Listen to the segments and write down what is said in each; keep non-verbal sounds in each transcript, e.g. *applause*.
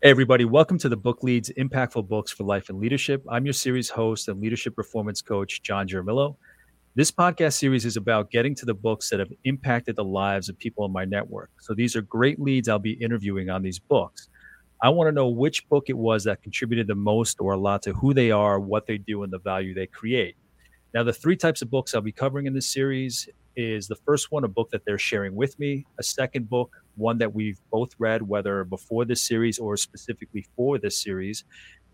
Hey, everybody, welcome to the Book Leads Impactful Books for Life and Leadership. I'm your series host and leadership performance coach, John Jaramillo. This podcast series is about getting to the books that have impacted the lives of people in my network. So these are great leads I'll be interviewing on these books. I want to know which book it was that contributed the most or a lot to who they are, what they do, and the value they create. Now, the three types of books I'll be covering in this series is the first one, a book that they're sharing with me, a second book, one that we've both read, whether before this series or specifically for this series.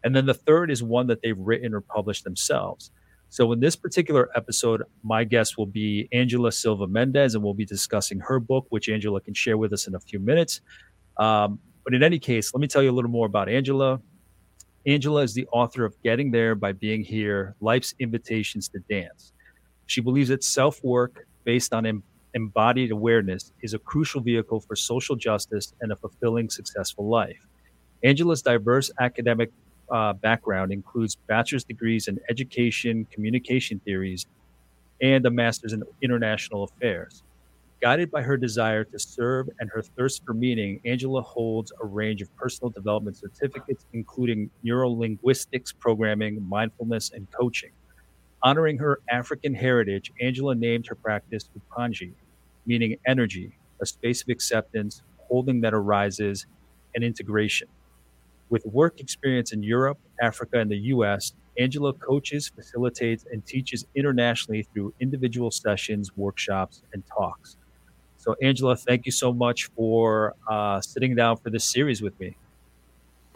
And then the third is one that they've written or published themselves. So, in this particular episode, my guest will be Angela Silva Mendes, and we'll be discussing her book, which Angela can share with us in a few minutes. Um, but in any case, let me tell you a little more about Angela. Angela is the author of Getting There by Being Here Life's Invitations to Dance. She believes that self work based on em- embodied awareness is a crucial vehicle for social justice and a fulfilling, successful life. Angela's diverse academic uh, background includes bachelor's degrees in education, communication theories, and a master's in international affairs. Guided by her desire to serve and her thirst for meaning, Angela holds a range of personal development certificates, including neurolinguistics programming, mindfulness, and coaching. Honoring her African heritage, Angela named her practice Upanji, meaning energy, a space of acceptance, holding that arises, and integration. With work experience in Europe, Africa, and the US, Angela coaches, facilitates, and teaches internationally through individual sessions, workshops, and talks. So, Angela, thank you so much for uh, sitting down for this series with me.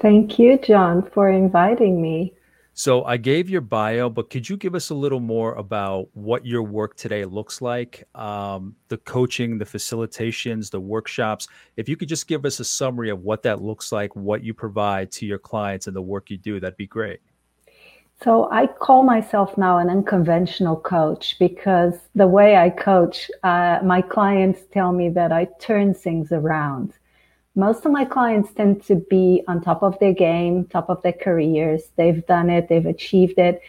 Thank you, John, for inviting me. So I gave your bio, but could you give us a little more about what your work today looks like? Um, the coaching, the facilitations, the workshops. If you could just give us a summary of what that looks like, what you provide to your clients, and the work you do, that'd be great. So I call myself now an unconventional coach because the way I coach, uh, my clients tell me that I turn things around most of my clients tend to be on top of their game, top of their careers. They've done it, they've achieved it.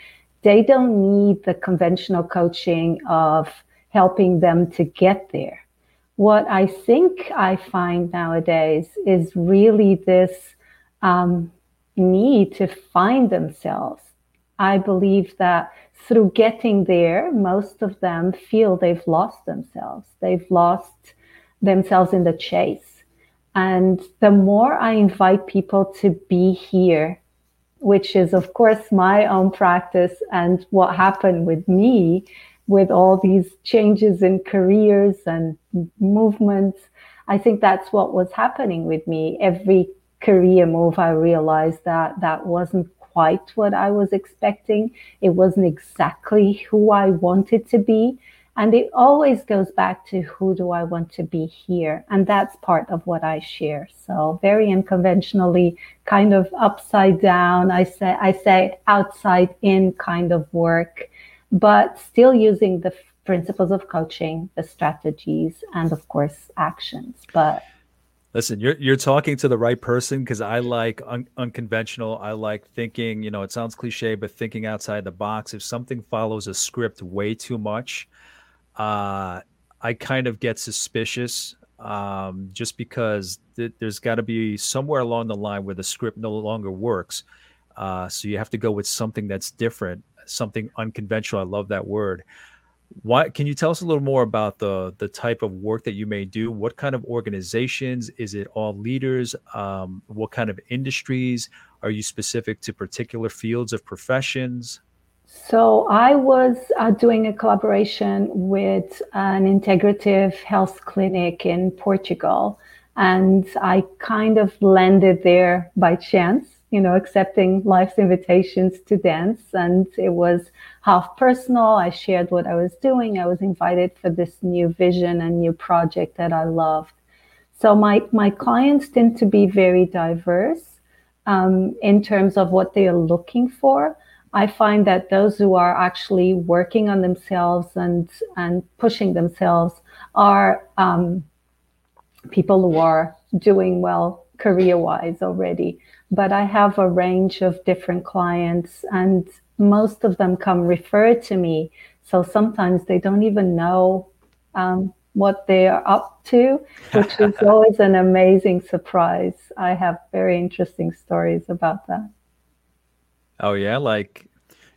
They don't need the conventional coaching of helping them to get there. What I think I find nowadays is really this um, need to find themselves. I believe that through getting there, most of them feel they've lost themselves. They've lost themselves in the chase and the more I invite people to be here, which is, of course, my own practice and what happened with me with all these changes in careers and movements, I think that's what was happening with me. Every career move, I realized that that wasn't quite what I was expecting. It wasn't exactly who I wanted to be. And it always goes back to who do I want to be here? And that's part of what I share. So very unconventionally, kind of upside down. I say, I say outside in kind of work, but still using the principles of coaching, the strategies, and of course, actions. But Listen, you're you're talking to the right person because I like un- unconventional. I like thinking. You know, it sounds cliche, but thinking outside the box. If something follows a script way too much, uh, I kind of get suspicious um, just because th- there's got to be somewhere along the line where the script no longer works. Uh, so you have to go with something that's different, something unconventional. I love that word. Why can you tell us a little more about the the type of work that you may do? What kind of organizations? Is it all leaders? Um, what kind of industries? Are you specific to particular fields of professions? So I was uh, doing a collaboration with an integrative health clinic in Portugal, and I kind of landed there by chance, you know, accepting life's invitations to dance. And it was half personal. I shared what I was doing. I was invited for this new vision and new project that I loved. So my, my clients tend to be very diverse um, in terms of what they are looking for I find that those who are actually working on themselves and and pushing themselves are um, people who are doing well career wise already. But I have a range of different clients, and most of them come referred to me. So sometimes they don't even know um, what they are up to, which is *laughs* always an amazing surprise. I have very interesting stories about that. Oh yeah, like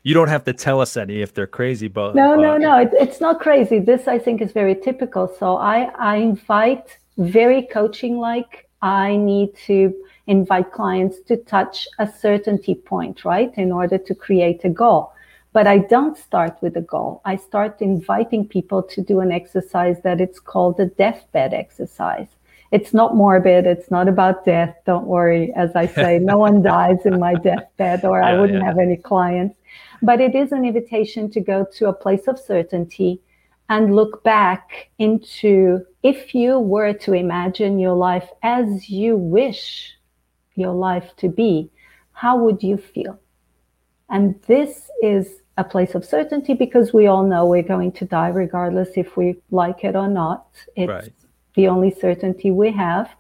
you don't have to tell us any if they're crazy, but no, no, no, it, it's not crazy. This I think is very typical. So I I invite very coaching like. I need to invite clients to touch a certainty point, right, in order to create a goal. But I don't start with a goal. I start inviting people to do an exercise that it's called the deathbed exercise. It's not morbid. It's not about death. Don't worry. As I say, no one *laughs* dies in my deathbed, or yeah, I wouldn't yeah. have any clients. But it is an invitation to go to a place of certainty and look back into if you were to imagine your life as you wish your life to be, how would you feel? And this is a place of certainty because we all know we're going to die regardless if we like it or not. It's right. The only certainty we have.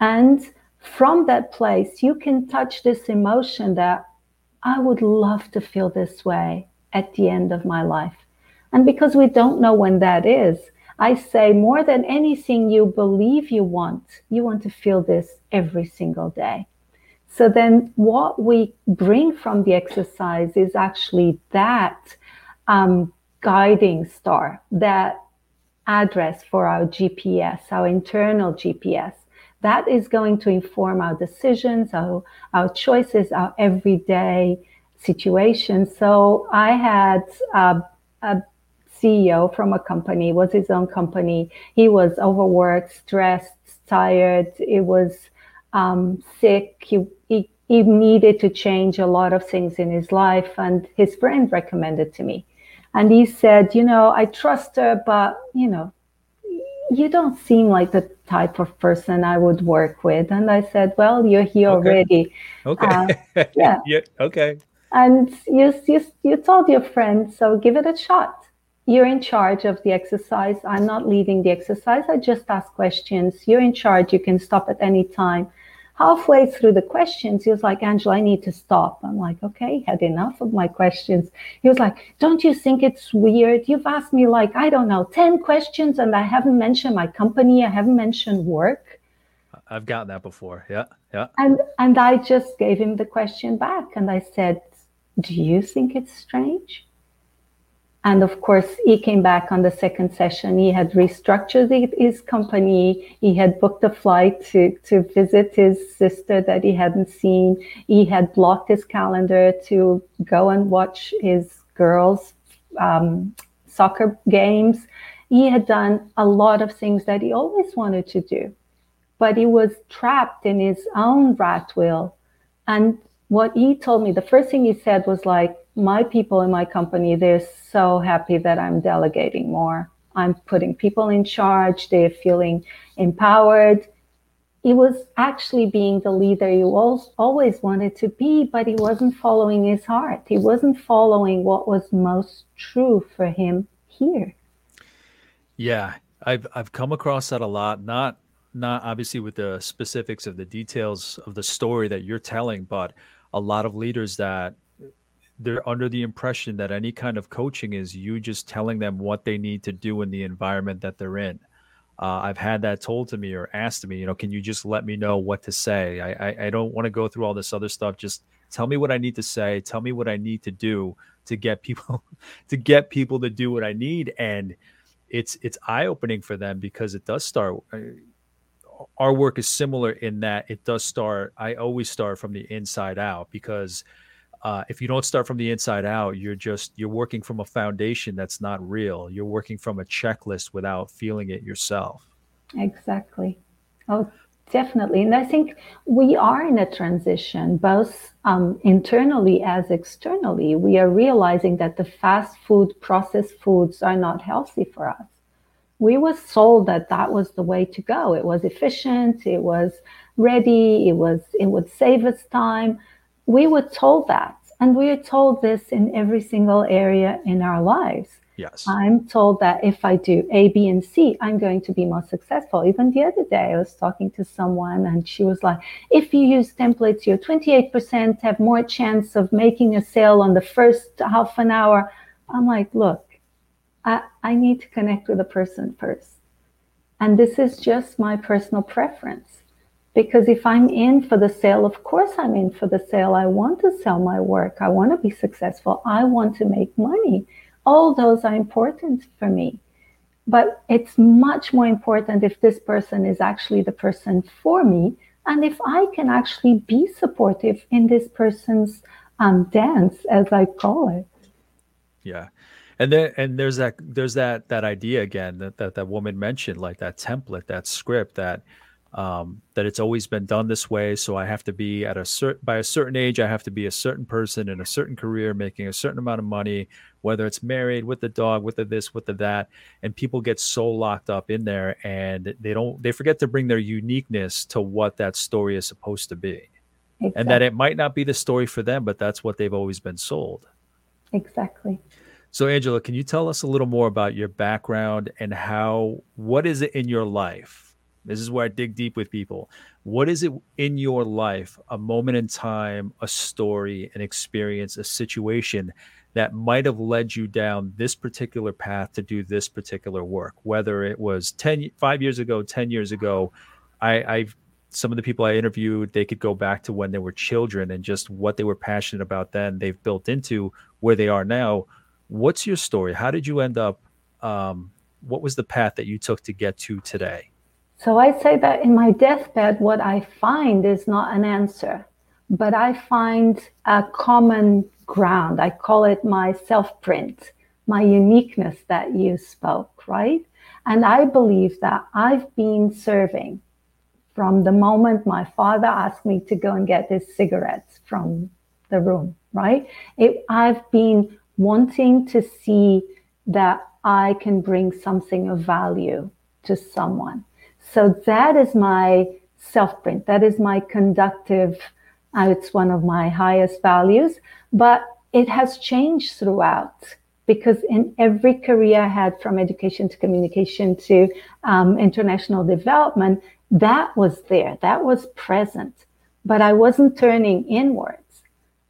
And from that place, you can touch this emotion that I would love to feel this way at the end of my life. And because we don't know when that is, I say more than anything you believe you want, you want to feel this every single day. So then what we bring from the exercise is actually that um, guiding star, that address for our GPS, our internal GPS. That is going to inform our decisions, our, our choices, our everyday situations. So I had a, a CEO from a company, was his own company. He was overworked, stressed, tired. It was um, sick. He, he, he needed to change a lot of things in his life. And his friend recommended to me. And he said, You know, I trust her, but, you know, you don't seem like the type of person I would work with. And I said, Well, you're here okay. already. Okay. Uh, *laughs* yeah. yeah. Okay. And you, you, you told your friend, so give it a shot. You're in charge of the exercise. I'm not leading the exercise. I just ask questions. You're in charge. You can stop at any time halfway through the questions, he was like, Angela, I need to stop. I'm like, okay, had enough of my questions. He was like, don't you think it's weird? You've asked me like, I don't know, 10 questions and I haven't mentioned my company. I haven't mentioned work. I've gotten that before. Yeah. Yeah. And, and I just gave him the question back and I said, do you think it's strange? And of course, he came back on the second session. He had restructured his company. He had booked a flight to, to visit his sister that he hadn't seen. He had blocked his calendar to go and watch his girls' um, soccer games. He had done a lot of things that he always wanted to do, but he was trapped in his own rat wheel. And what he told me, the first thing he said was like, my people in my company, they're so happy that I'm delegating more. I'm putting people in charge. They're feeling empowered. He was actually being the leader you always wanted to be, but he wasn't following his heart. He wasn't following what was most true for him here. Yeah, I've I've come across that a lot. Not not obviously with the specifics of the details of the story that you're telling, but a lot of leaders that they're under the impression that any kind of coaching is you just telling them what they need to do in the environment that they're in. Uh, I've had that told to me or asked to me, you know, can you just let me know what to say? I, I, I don't want to go through all this other stuff. Just tell me what I need to say. Tell me what I need to do to get people *laughs* to get people to do what I need. And it's it's eye opening for them because it does start. Uh, our work is similar in that it does start. I always start from the inside out because uh, if you don't start from the inside out you're just you're working from a foundation that's not real. You're working from a checklist without feeling it yourself. Exactly. Oh definitely. And i think we are in a transition both um, internally as externally. We are realizing that the fast food processed foods are not healthy for us. We were sold that that was the way to go. It was efficient. It was ready. It was it would save us time we were told that. And we are told this in every single area in our lives. Yes. I'm told that if I do A, B, and C, I'm going to be more successful. Even the other day, I was talking to someone and she was like, if you use templates, you're 28% have more chance of making a sale on the first half an hour. I'm like, look, I, I need to connect with a person first. And this is just my personal preference. Because if I'm in for the sale, of course I'm in for the sale. I want to sell my work. I want to be successful. I want to make money. All those are important for me. But it's much more important if this person is actually the person for me and if I can actually be supportive in this person's um, dance, as I call it. Yeah. And then and there's that there's that that idea again that, that that woman mentioned, like that template, that script that um, that it's always been done this way. So I have to be at a certain by a certain age. I have to be a certain person in a certain career, making a certain amount of money, whether it's married with the dog, with the this, with the that. And people get so locked up in there, and they don't they forget to bring their uniqueness to what that story is supposed to be, exactly. and that it might not be the story for them, but that's what they've always been sold. Exactly. So, Angela, can you tell us a little more about your background and how what is it in your life? This is where I dig deep with people. What is it in your life, a moment in time, a story, an experience, a situation that might have led you down this particular path to do this particular work? Whether it was 10, five years ago, 10 years ago, I, I've some of the people I interviewed, they could go back to when they were children and just what they were passionate about then. They've built into where they are now. What's your story? How did you end up? Um, what was the path that you took to get to today? So I say that in my deathbed, what I find is not an answer, but I find a common ground. I call it my self print, my uniqueness that you spoke, right? And I believe that I've been serving from the moment my father asked me to go and get his cigarettes from the room, right? It, I've been wanting to see that I can bring something of value to someone. So that is my self print. That is my conductive. Uh, it's one of my highest values, but it has changed throughout because in every career I had from education to communication to um, international development, that was there, that was present, but I wasn't turning inwards.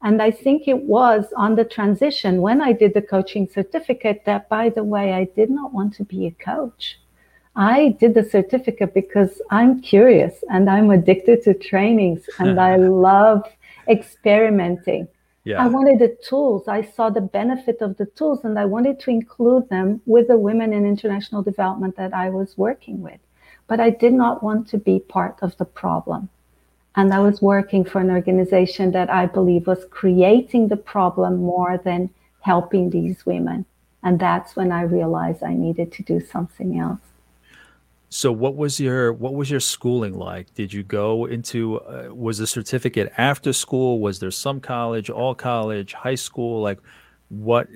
And I think it was on the transition when I did the coaching certificate that, by the way, I did not want to be a coach. I did the certificate because I'm curious and I'm addicted to trainings and I *laughs* love experimenting. Yeah. I wanted the tools. I saw the benefit of the tools and I wanted to include them with the women in international development that I was working with. But I did not want to be part of the problem. And I was working for an organization that I believe was creating the problem more than helping these women. And that's when I realized I needed to do something else. So what was your what was your schooling like? Did you go into uh, was the certificate after school? Was there some college, all college, high school? Like what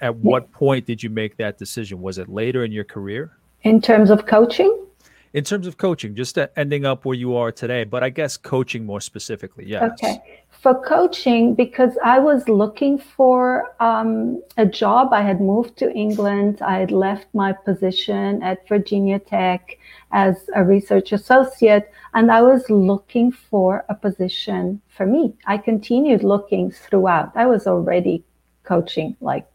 at what point did you make that decision? Was it later in your career? In terms of coaching? In terms of coaching, just ending up where you are today, but I guess coaching more specifically, yes. Okay for coaching because I was looking for um, a job. I had moved to England. I had left my position at Virginia Tech as a research associate, and I was looking for a position for me. I continued looking throughout. I was already coaching like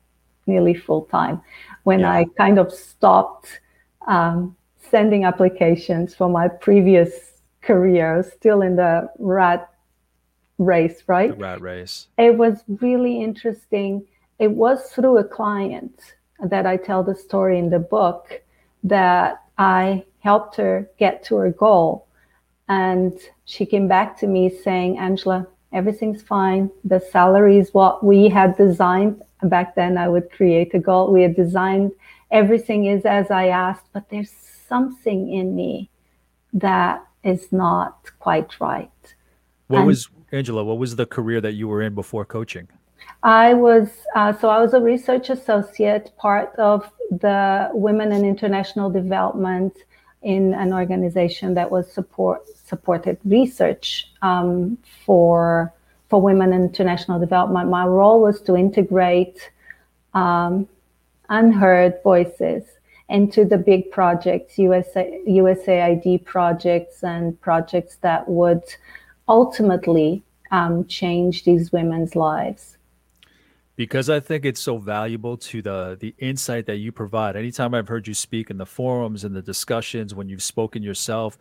nearly full time when yeah. I kind of stopped um, sending applications for my previous career, still in the rat race, right? The rat race. It was really interesting. It was through a client that I tell the story in the book that I helped her get to her goal. And she came back to me saying, Angela, everything's fine. The salary is what we had designed. Back then, I would create a goal. We had designed everything is as I asked, but there's something in me that is not quite right. What and was Angela, what was the career that you were in before coaching? I was uh, so I was a research associate, part of the Women in International Development in an organization that was support supported research um, for for women in international development. My role was to integrate um, unheard voices into the big projects, USA, USAID projects, and projects that would ultimately um, change these women's lives. because I think it's so valuable to the the insight that you provide. Anytime I've heard you speak in the forums and the discussions when you've spoken yourself,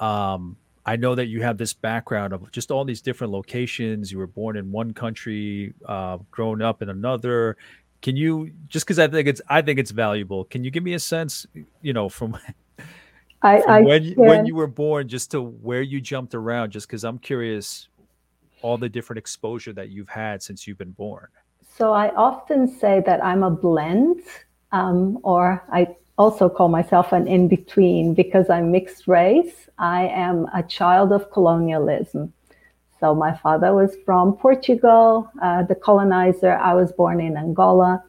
um, I know that you have this background of just all these different locations. You were born in one country, uh, grown up in another. Can you just because I think it's I think it's valuable? Can you give me a sense, you know, from, *laughs* I, from I when you, when you were born, just to where you jumped around? Just because I'm curious, all the different exposure that you've had since you've been born. So I often say that I'm a blend, um, or I also call myself an in between because I'm mixed race. I am a child of colonialism. So my father was from Portugal, uh, the colonizer. I was born in Angola.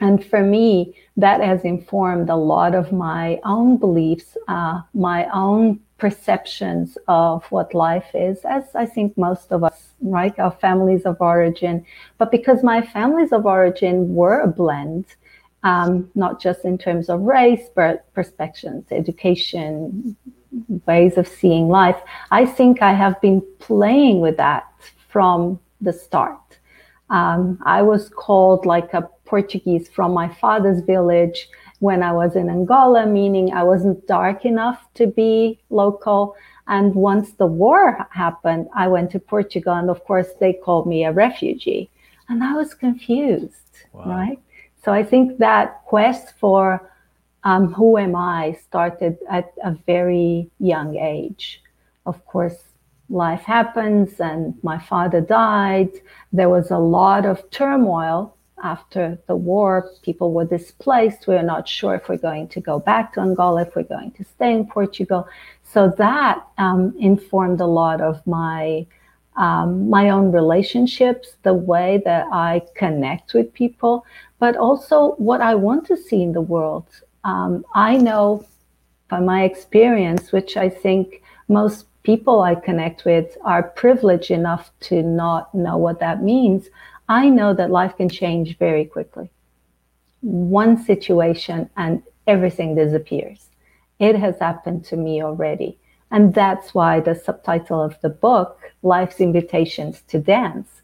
And for me, that has informed a lot of my own beliefs, uh, my own perceptions of what life is, as I think most of us, right? Our families of origin. But because my families of origin were a blend, um, not just in terms of race, but perspectives, education, ways of seeing life, I think I have been playing with that from the start. Um, I was called like a Portuguese from my father's village when I was in Angola, meaning I wasn't dark enough to be local. And once the war happened, I went to Portugal, and of course, they called me a refugee. And I was confused, wow. right? So I think that quest for um, who am I started at a very young age. Of course, life happens, and my father died. There was a lot of turmoil after the war, people were displaced. We are not sure if we're going to go back to Angola, if we're going to stay in Portugal. So that um, informed a lot of my um, my own relationships, the way that I connect with people, but also what I want to see in the world. Um, I know by my experience, which I think most people I connect with are privileged enough to not know what that means. I know that life can change very quickly. One situation and everything disappears. It has happened to me already. And that's why the subtitle of the book, Life's Invitations to Dance.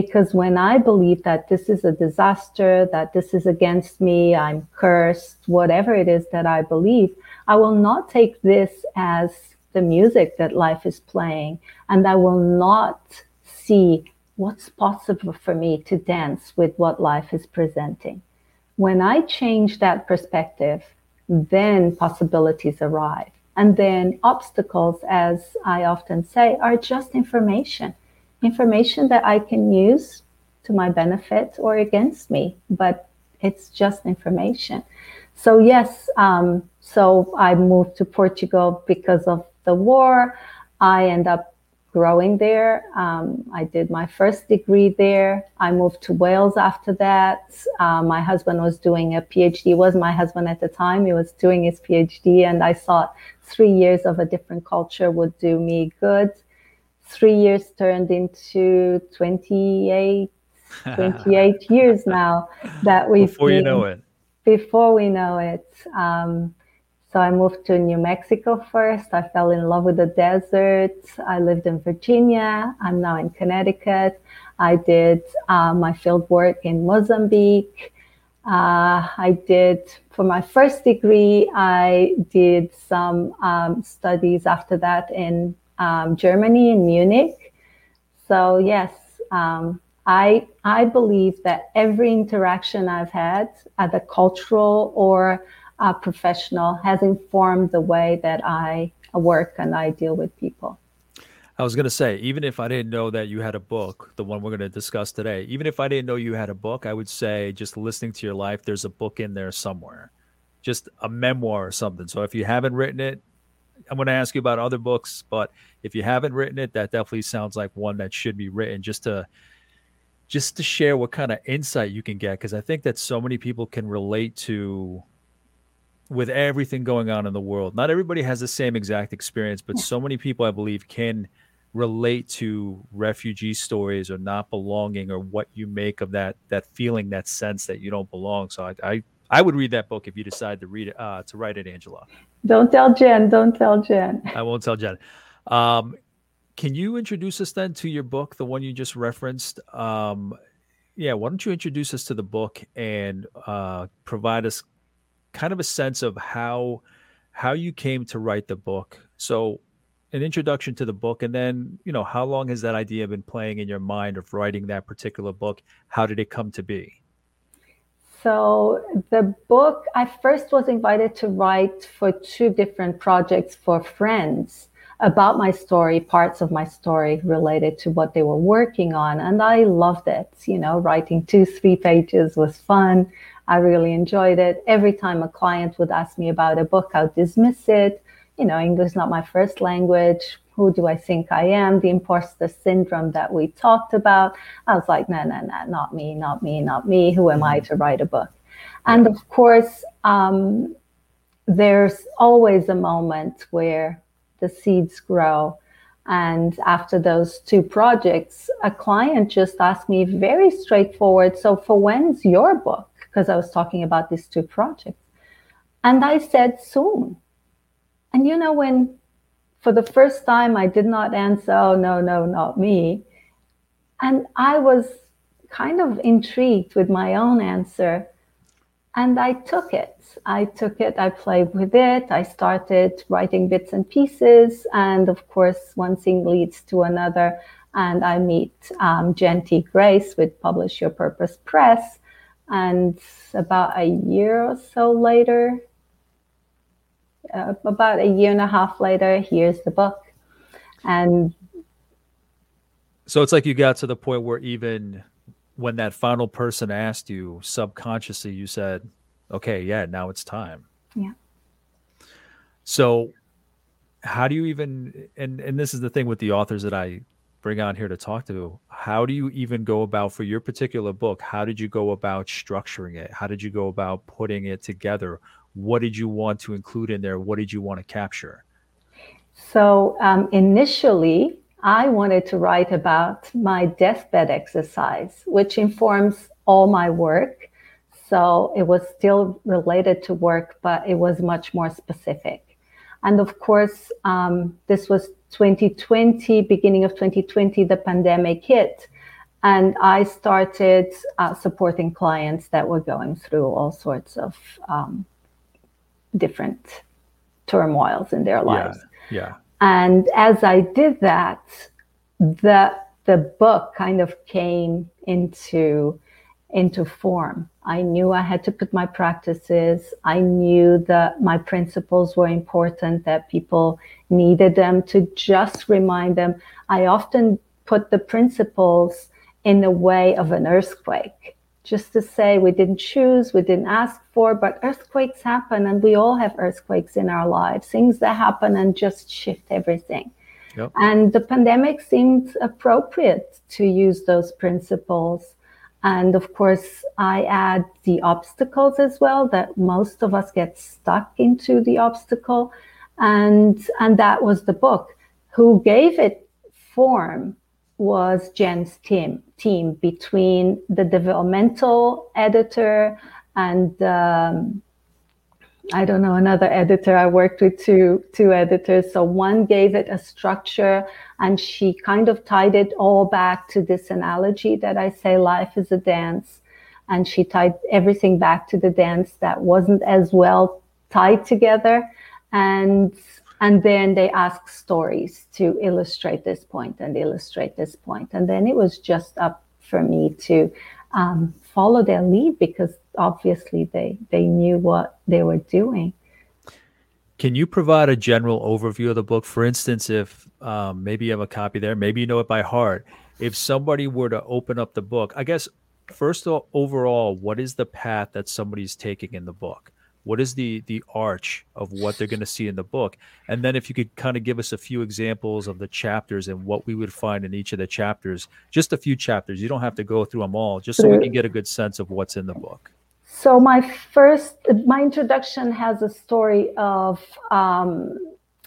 Because when I believe that this is a disaster, that this is against me, I'm cursed, whatever it is that I believe, I will not take this as the music that life is playing. And I will not see what's possible for me to dance with what life is presenting. When I change that perspective, then possibilities arrive. And then obstacles, as I often say, are just information information that I can use to my benefit or against me, but it's just information. So, yes, um, so I moved to Portugal because of the war. I end up growing there. Um, I did my first degree there. I moved to Wales after that. Uh, my husband was doing a PhD. Was my husband at the time. He was doing his PhD, and I thought three years of a different culture would do me good. Three years turned into 28, 28 *laughs* years now that we've before been, you know it. Before we know it. Um, so I moved to New Mexico first. I fell in love with the desert. I lived in Virginia. I'm now in Connecticut. I did uh, my field work in Mozambique. Uh, I did, for my first degree, I did some um, studies after that in um, Germany, in Munich. So, yes, um, I, I believe that every interaction I've had at the cultural or uh, professional has informed the way that I work and I deal with people. I was going to say, even if I didn't know that you had a book, the one we're going to discuss today, even if I didn't know you had a book, I would say just listening to your life, there's a book in there somewhere, just a memoir or something. So if you haven't written it, I'm going to ask you about other books, but if you haven't written it, that definitely sounds like one that should be written just to just to share what kind of insight you can get because I think that so many people can relate to with everything going on in the world. Not everybody has the same exact experience, but so many people, I believe, can relate to refugee stories or not belonging or what you make of that that feeling, that sense that you don't belong. So I I, I would read that book if you decide to read it uh, to write it, Angela. Don't tell Jenn. Don't tell Jenn. I won't tell Jenn. Um, can you introduce us then to your book, the one you just referenced? Um, yeah, why don't you introduce us to the book and uh, provide us kind of a sense of how how you came to write the book. So, an introduction to the book, and then you know how long has that idea been playing in your mind of writing that particular book? How did it come to be? So the book, I first was invited to write for two different projects for friends about my story, parts of my story related to what they were working on. And I loved it. You know, writing two, three pages was fun. I really enjoyed it. Every time a client would ask me about a book, I would dismiss it. You know, English is not my first language. Who do I think I am? The imposter syndrome that we talked about. I was like, no, no, no, not me, not me, not me. Who am I to write a book? And of course, um, there's always a moment where the seeds grow. And after those two projects, a client just asked me very straightforward, so for when's your book? Because I was talking about these two projects. And I said, soon. And you know, when for the first time I did not answer, oh, no, no, not me. And I was kind of intrigued with my own answer. And I took it. I took it, I played with it, I started writing bits and pieces. And of course, one thing leads to another. And I meet um, Jenn T. Grace with Publish Your Purpose Press. And about a year or so later, uh, about a year and a half later, here's the book. And so it's like you got to the point where even when that final person asked you subconsciously, you said, okay, yeah, now it's time. Yeah. So how do you even and and this is the thing with the authors that I bring on here to talk to, how do you even go about for your particular book, how did you go about structuring it? How did you go about putting it together? What did you want to include in there? What did you want to capture? So um, initially, I wanted to write about my deathbed exercise, which informs all my work. So it was still related to work, but it was much more specific. And of course, um, this was 2020, beginning of 2020, the pandemic hit. And I started uh, supporting clients that were going through all sorts of um, different turmoils in their lives. Yeah. yeah. And as I did that, the the book kind of came into into form. I knew I had to put my practices. I knew that my principles were important, that people needed them to just remind them. I often put the principles in the way of an earthquake, just to say we didn't choose, we didn't ask for, but earthquakes happen and we all have earthquakes in our lives, things that happen and just shift everything. Yep. And the pandemic seemed appropriate to use those principles. And of course, I add the obstacles as well, that most of us get stuck into the obstacle. And, and that was the book. Who gave it form was Jenn's team, team between the developmental editor and um, I don't know, another editor. I worked with two two editors. So one gave it a structure and she kind of tied it all back to this analogy that I say life is a dance. And she tied everything back to the dance that wasn't as well tied together. And and then they asked stories to illustrate this point and illustrate this point. And then it was just up for me to um, follow their lead because obviously they they knew what they were doing. Can you provide a general overview of the book? For instance, if um, maybe you have a copy there, maybe you know it by heart. If somebody were to open up the book, I guess first of all, overall, what is the path that somebody's taking in the book? What is the the arch of what they're going to see in the book? And then if you could kind of give us a few examples of the chapters and what we would find in each of the chapters just a few chapters. You don't have to go through them all just so we can get a good sense of what's in the book. So my first my introduction has a story of um,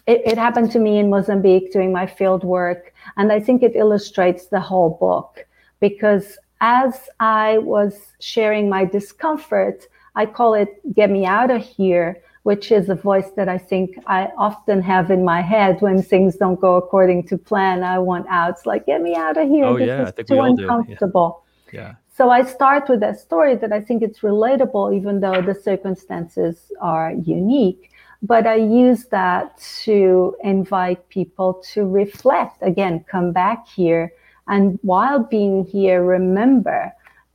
it, it happened to me in mozambique doing my field work and i think it illustrates the whole book because as i was sharing my discomfort I call it Get Me Out of Here, which is a voice that I think I often have in my head when things don't go according to plan. I want out. It's like, Get me out of here. Oh, this yeah. is too uncomfortable. Yeah. yeah. So I start with a story that I think it's relatable, even though the circumstances are unique. But I use that to invite people to reflect again, come back here. And while being here, remember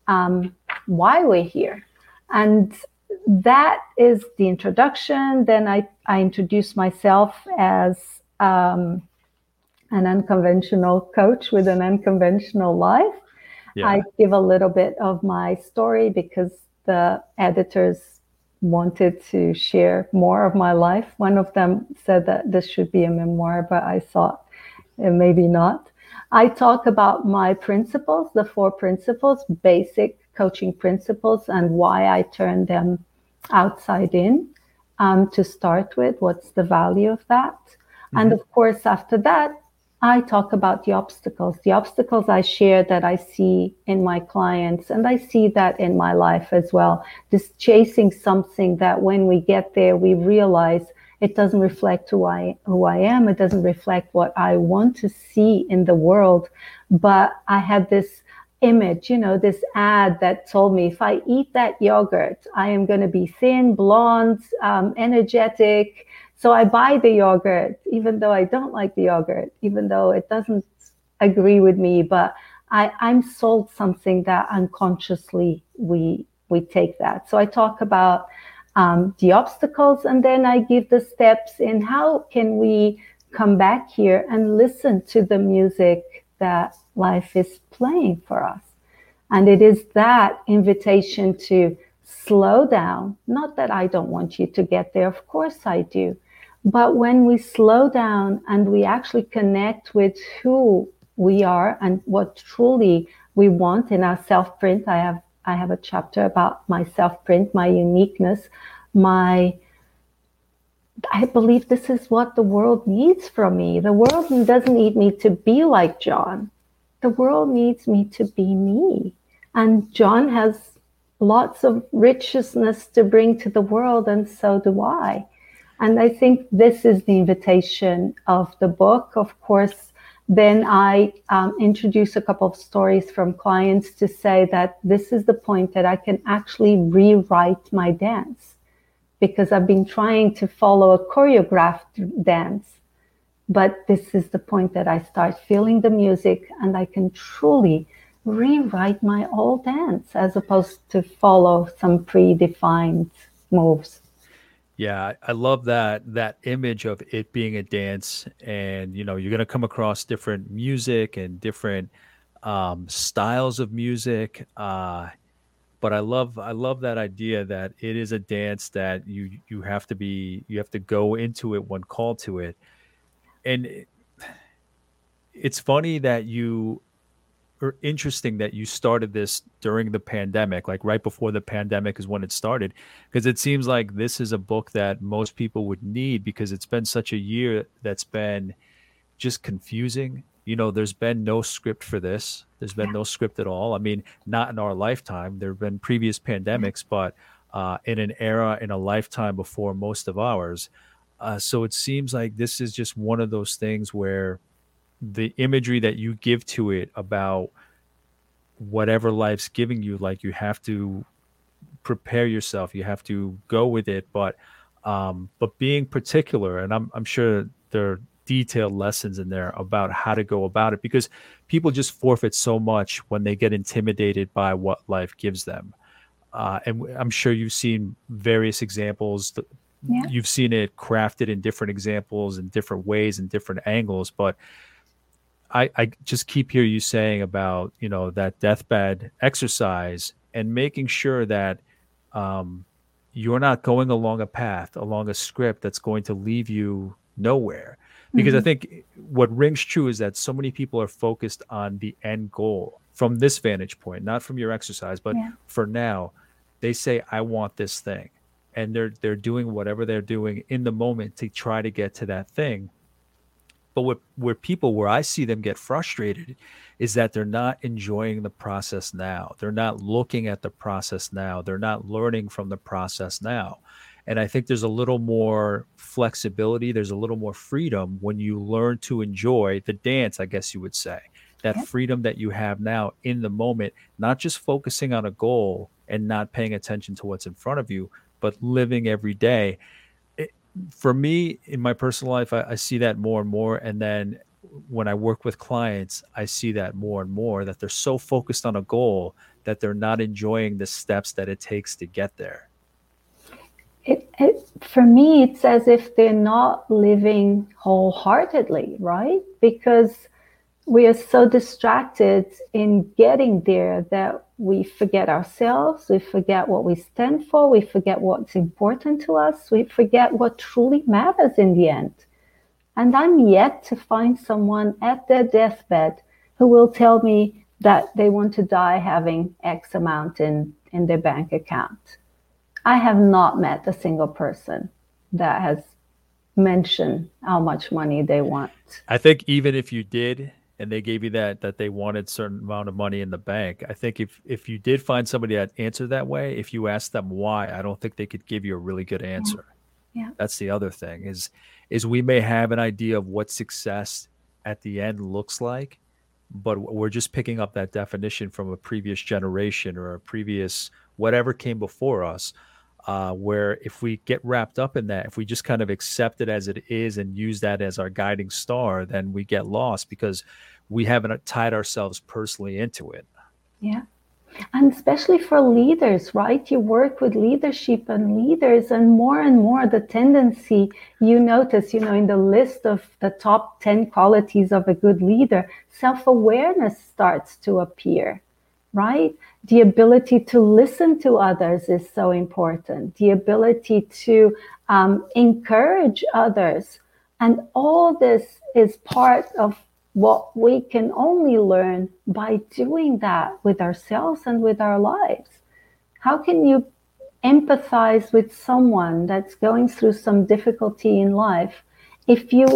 um, why we're here. And that is the introduction. Then I, I introduce myself as um, an unconventional coach with an unconventional life. Yeah. I give a little bit of my story because the editors wanted to share more of my life. One of them said that this should be a memoir, but I thought eh, maybe not. I talk about my principles, the four principles, basic coaching principles, and why I turn them outside in um, to start with. What's the value of that? Mm-hmm. And of course, after that, I talk about the obstacles, the obstacles I share that I see in my clients, and I see that in my life as well. This chasing something that when we get there, we realize it doesn't reflect who I who I am. It doesn't reflect what I want to see in the world. But I had this image, you know, this ad that told me if I eat that yogurt, I am going to be thin, blonde, um, energetic. So I buy the yogurt, even though I don't like the yogurt, even though it doesn't agree with me. But I, I'm sold something that unconsciously we we take that. So I talk about um, the obstacles, and then I give the steps in how can we come back here and listen to the music that life is playing for us. And it is that invitation to slow down. Not that I don't want you to get there, of course I do. But when we slow down and we actually connect with who we are and what truly we want in our self print, I have I have a chapter about my self print, my uniqueness, my I believe this is what the world needs from me. The world doesn't need me to be like John. The world needs me to be me. And John has lots of richness to bring to the world, and so do I. And I think this is the invitation of the book. Of course, then I um, introduce a couple of stories from clients to say that this is the point that I can actually rewrite my dance because I've been trying to follow a choreographed dance. But this is the point that I start feeling the music and I can truly rewrite my old dance as opposed to follow some predefined moves. Yeah, I love that that image of it being a dance, and you know, you're gonna come across different music and different um, styles of music. Uh, but I love I love that idea that it is a dance that you you have to be you have to go into it when called to it, and it, it's funny that you or interesting that you started this during the pandemic, like right before the pandemic is when it started, because it seems like this is a book that most people would need because it's been such a year that's been just confusing you know, there's been no script for this. There's been no script at all. I mean, not in our lifetime. There have been previous pandemics, but uh, in an era, in a lifetime before most of ours. Uh, so it seems like this is just one of those things where the imagery that you give to it about whatever life's giving you, like you have to prepare yourself, you have to go with it, but um, but being particular, and I'm I'm sure there are detailed lessons in there about how to go about it because people just forfeit so much when they get intimidated by what life gives them. Uh, and I'm sure you've seen various examples. Yeah. You've seen it crafted in different examples in different ways and different angles. But I, I just keep hear you saying about you know that deathbed exercise and making sure that um, you're not going along a path along a script that's going to leave you nowhere because mm-hmm. I think what rings true is that so many people are focused on the end goal from this vantage point, not from your exercise, but yeah. for now, they say, I want this thing. And they're they're doing whatever they're doing in the moment to try to get to that thing. But what where people where I see them get frustrated is that they're not enjoying the process now. They're not looking at the process now. They're not learning from the process now. And I think there's a little more flexibility, there's a little more freedom when you learn to enjoy the dance, I guess you would say, that freedom that you have now in the moment, not just focusing on a goal and not paying attention to what's in front of you, but living every day. It, for me, in my personal life, I, I see that more and more. And then when I work with clients, I see that more and more that they're so focused on a goal that they're not enjoying the steps that it takes to get there. It, it, for me, it's as if they're not living wholeheartedly, right? Because we are so distracted in getting there that we forget ourselves, we forget what we stand for, we forget what's important to us, we forget what truly matters in the end. And I'm yet to find someone at their deathbed who will tell me that they want to die having X amount in, in their bank account. I have not met a single person that has mentioned how much money they want. I think even if you did, and they gave you that that they wanted certain amount of money in the bank. I think if if you did find somebody that answered that way, if you asked them why, I don't think they could give you a really good answer. Yeah. That's the other thing is is we may have an idea of what success at the end looks like, but we're just picking up that definition from a previous generation or a previous whatever came before us. Uh, where if we get wrapped up in that, if we just kind of accept it as it is and use that as our guiding star, then we get lost because we haven't tied ourselves personally into it. Yeah. And especially for leaders right? You work with leadership and leaders and more and more the tendency you notice you know in the list of the top 10 qualities of a good leader self-awareness starts to appear right the ability to listen to others is so important the ability to um, encourage others and all this is part of what we can only learn by doing that with ourselves and with our lives. How can you empathize with someone that's going through some difficulty in life if you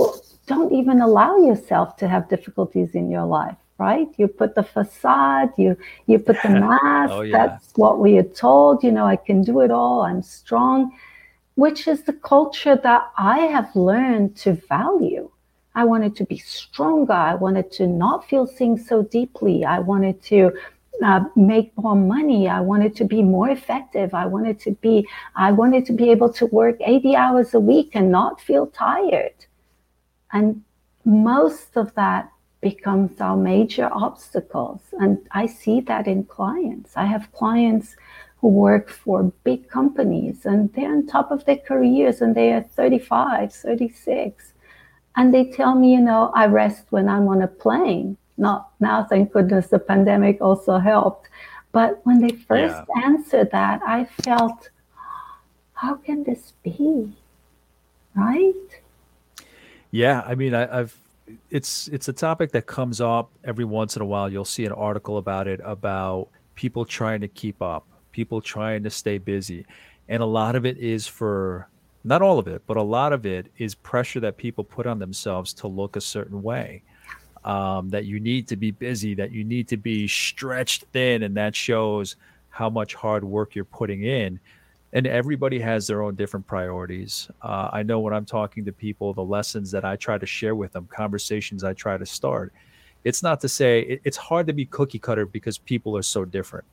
don't even allow yourself to have difficulties in your life? Right? You put the facade, you you put the *laughs* mask. oh, yeah. That's what we are told. You know, I can do it all. I'm strong, which is the culture that I have learned to value I wanted to be stronger. I wanted to not feel things so deeply. I wanted to uh, make more money. I wanted to be more effective. I wanted to be, I wanted to be able to work 80 hours a week and not feel tired. And most of that becomes our major obstacles. And I see that in clients. I have clients who work for big companies and they're on top of their careers and they are 35, 36 and they tell me, you know, I rest when I'm on a plane. Not now, thank goodness the pandemic also helped. But when they first yeah. answered that, I felt, how can this be? Right? Yeah, I mean, I, I've it's it's a topic that comes up every once in a while. You'll see an article about it about people trying to keep up, people trying to stay busy, and a lot of it is for not all of it, but a lot of it is pressure that people put on themselves to look a certain way. Um, that you need to be busy, that you need to be stretched thin, and that shows how much hard work you're putting in. And everybody has their own different priorities. Uh, I know when I'm talking to people, the lessons that I try to share with them, conversations I try to start. It's not to say it, it's hard to be cookie cutter because people are so different.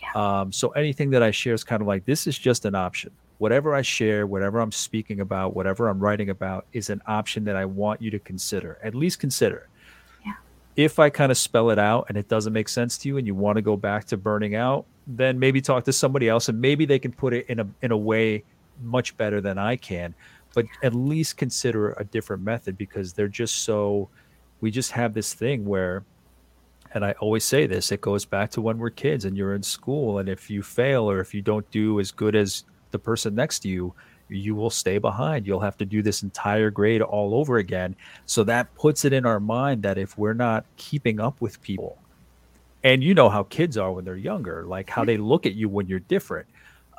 Yeah. Um, so anything that I share is kind of like this is just an option whatever I share, whatever I'm speaking about, whatever I'm writing about is an option that I want you to consider, at least consider. Yeah. If I kind of spell it out and it doesn't make sense to you and you want to go back to burning out, then maybe talk to somebody else and maybe they can put it in a in a way much better than I can. But at least consider a different method because they're just so we just have this thing where and I always say this, it goes back to when we're kids and you're in school. And if you fail or if you don't do as good as the person next to you, you will stay behind. You'll have to do this entire grade all over again. So that puts it in our mind that if we're not keeping up with people, and you know how kids are when they're younger, like how they look at you when you're different.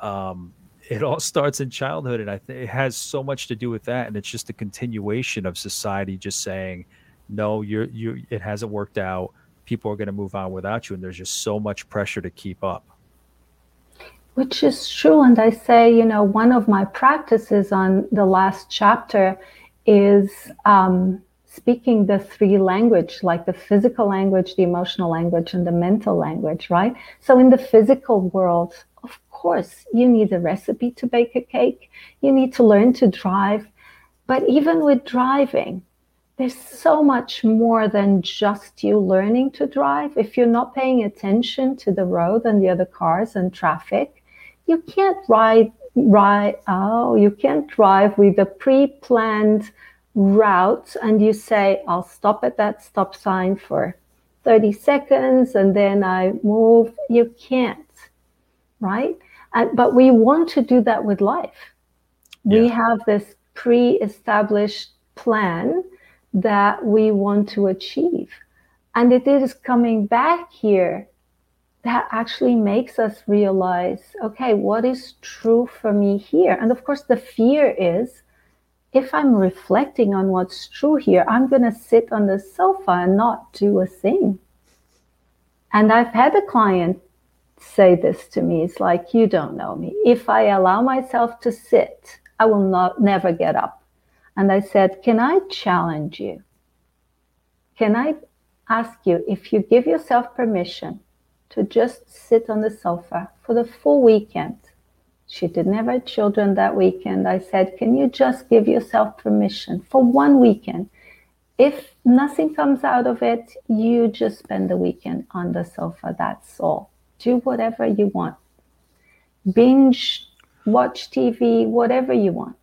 Um, it all *laughs* starts in childhood, and I think it has so much to do with that. And it's just a continuation of society just saying, "No, you're you. It hasn't worked out. People are going to move on without you." And there's just so much pressure to keep up which is true. And I say, you know, one of my practices on the last chapter is um, speaking the three language, like the physical language, the emotional language, and the mental language, right? So in the physical world, of course, you need a recipe to bake a cake. You need to learn to drive. But even with driving, there's so much more than just you learning to drive. If you're not paying attention to the road and the other cars and traffic, you can't ride ride oh you can't drive with a pre-planned route and you say I'll stop at that stop sign for 30 seconds and then I move. You can't, right? And, but we want to do that with life. Yeah. We have this pre-established plan that we want to achieve. And it is coming back here that actually makes us realize okay, what is true for me here? And of course, the fear is if I'm reflecting on what's true here, I'm going to sit on the sofa and not do a thing. And I've had a client say this to me it's like, you don't know me. If I allow myself to sit, I will not never get up. And I said, Can I challenge you? Can I ask you if you give yourself permission to just sit on the sofa for the full weekend? She didn't have children that weekend. I said, Can you just give yourself permission for one weekend? If nothing comes out of it, you just spend the weekend on the sofa. That's all. Do whatever you want. Binge, watch TV, whatever you want.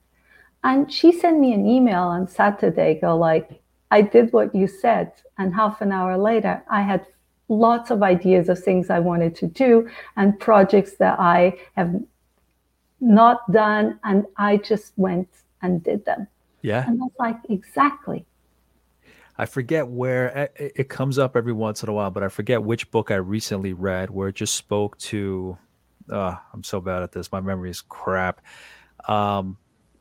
And she sent me an email on Saturday, go like, I did what you said. And half an hour later, I had lots of ideas of things I wanted to do and projects that I have not done. And I just went and did them. Yeah. And I was like, exactly. I forget where it comes up every once in a while, but I forget which book I recently read where it just spoke to. Uh, I'm so bad at this. My memory is crap. Um,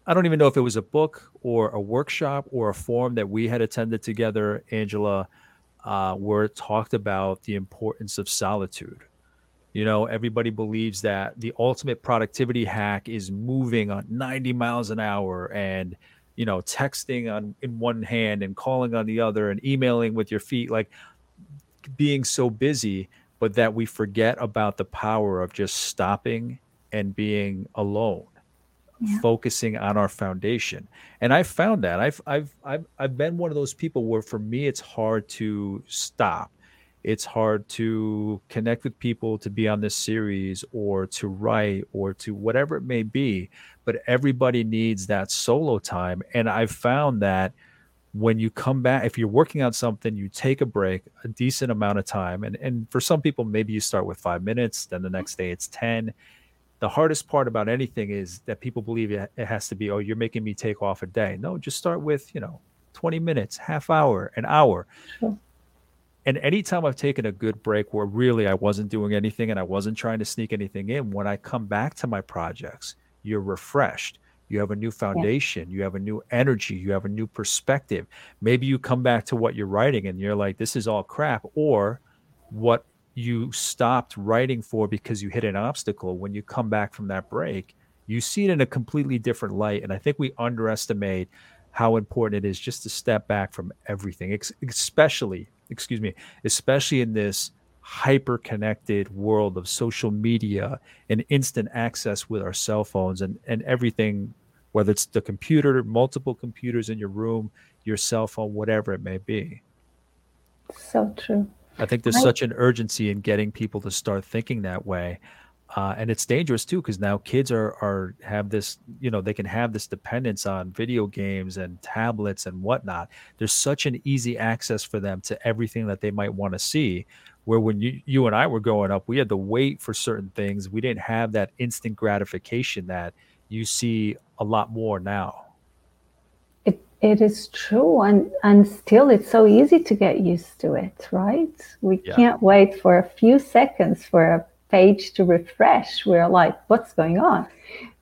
I don't even know if it was a book or a workshop or a forum that we had attended together, Angela, uh, where it talked about the importance of solitude. You know, everybody believes that the ultimate productivity hack is moving on 90 miles an hour and, you know, texting on in one hand and calling on the other and emailing with your feet, like being so busy, but that we forget about the power of just stopping and being alone yeah. focusing on our foundation. And I found that I've, I've, I've, I've been one of those people where for me, it's hard to stop. It's hard to connect with people to be on this series or to write or to whatever it may be. But everybody needs that solo time. And I've found that when you come back, if you're working on something, you take a break, a decent amount of time. And, and for some people, maybe you start with five minutes, then the next day it's 10 the hardest part about anything is that people believe it, has to be oh you're making me take off a day no just start with you know 20 minutes half hour an hour sure. And anytime i've taken a good break where really i wasn't doing anything and i wasn't trying to sneak anything in when i come back to my projects you're refreshed. You have a new foundation. Yeah. you have a new energy. You have a new perspective. Maybe you come back to what you're writing and you're like this is all crap or what you stopped writing for because you hit an obstacle when you come back from that break you see it in a completely different light. And i think we underestimate how important it is just to step back from everything especially excuse me especially in this hyper connected world of social media and instant access with our cell phones and and everything whether it's the computer multiple computers in your room your cell phone whatever it may be so true I think there's such an urgency in getting people to start thinking that way. Uh, and it's dangerous too because now kids are are have this you know they can have this dependence on video games and tablets and whatnot there's such an easy access for them to everything that they might want to see where when you you and i were growing up we had to wait for certain things we didn't have that instant gratification that you see a lot more now it it is true, and and still, it's so easy to get used to it, right? We yeah. can't wait for a few seconds for a page to refresh. We're like, what's going on,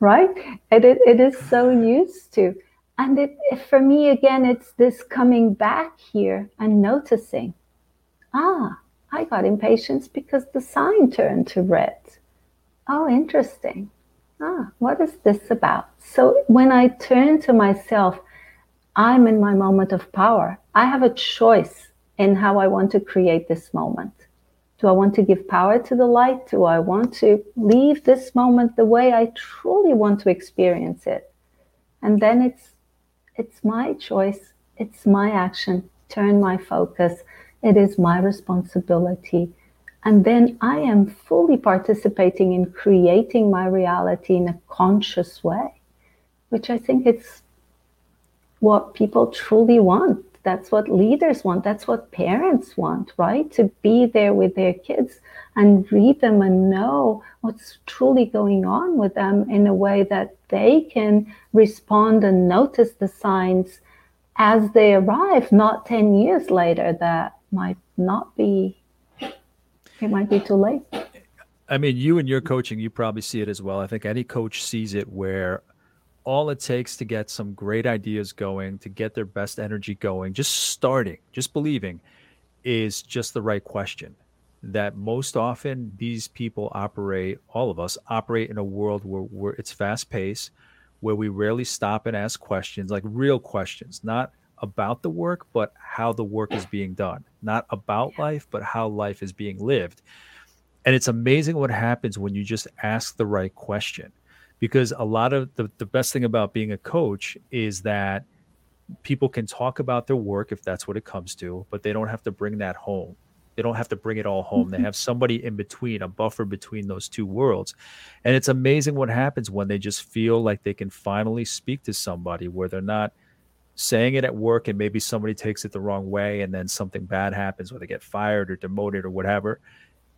right? It it, it is so used to, and it for me again, it's this coming back here and noticing, ah, I got impatience because the sign turned to red. Oh, interesting. Ah, what is this about? So when I turn to myself I'm in my moment of power. I have a choice in how I want to create this moment. Do I want to give power to the light? Do I want to leave this moment the way I truly want to experience it? And then it's it's my choice, it's my action, turn my focus. It is my responsibility. And then I am fully participating in creating my reality in a conscious way, which I think it's what people truly want that's what leaders want. That's what parents want right? To be there with their kids and read them and know what's truly going on with them in a way that they can respond and notice the signs as they arrive not 10 years later that might not be it might be too late. I mean you and your coaching you probably see it as well. I think any coach sees it where all it takes to get some great ideas going, to get their best energy going, just starting, just believing, is just the right question. That most often these people operate, all of us operate in a world where, where it's fast paced, where we rarely stop and ask questions, like real questions, not about the work, but how the work is being done, not about life, but how life is being lived. And it's amazing what happens when you just ask the right question because a lot of the, the best thing about being a coach is that people can talk about their work if that's what it comes to, but they don't have to bring that home. They don't have to bring it all home. Mm-hmm. They have somebody in between, a buffer between those two worlds. And it's amazing what happens when they just feel like they can finally speak to somebody where they're not saying it at work and maybe somebody takes it the wrong way and then something bad happens where they get fired or demoted or whatever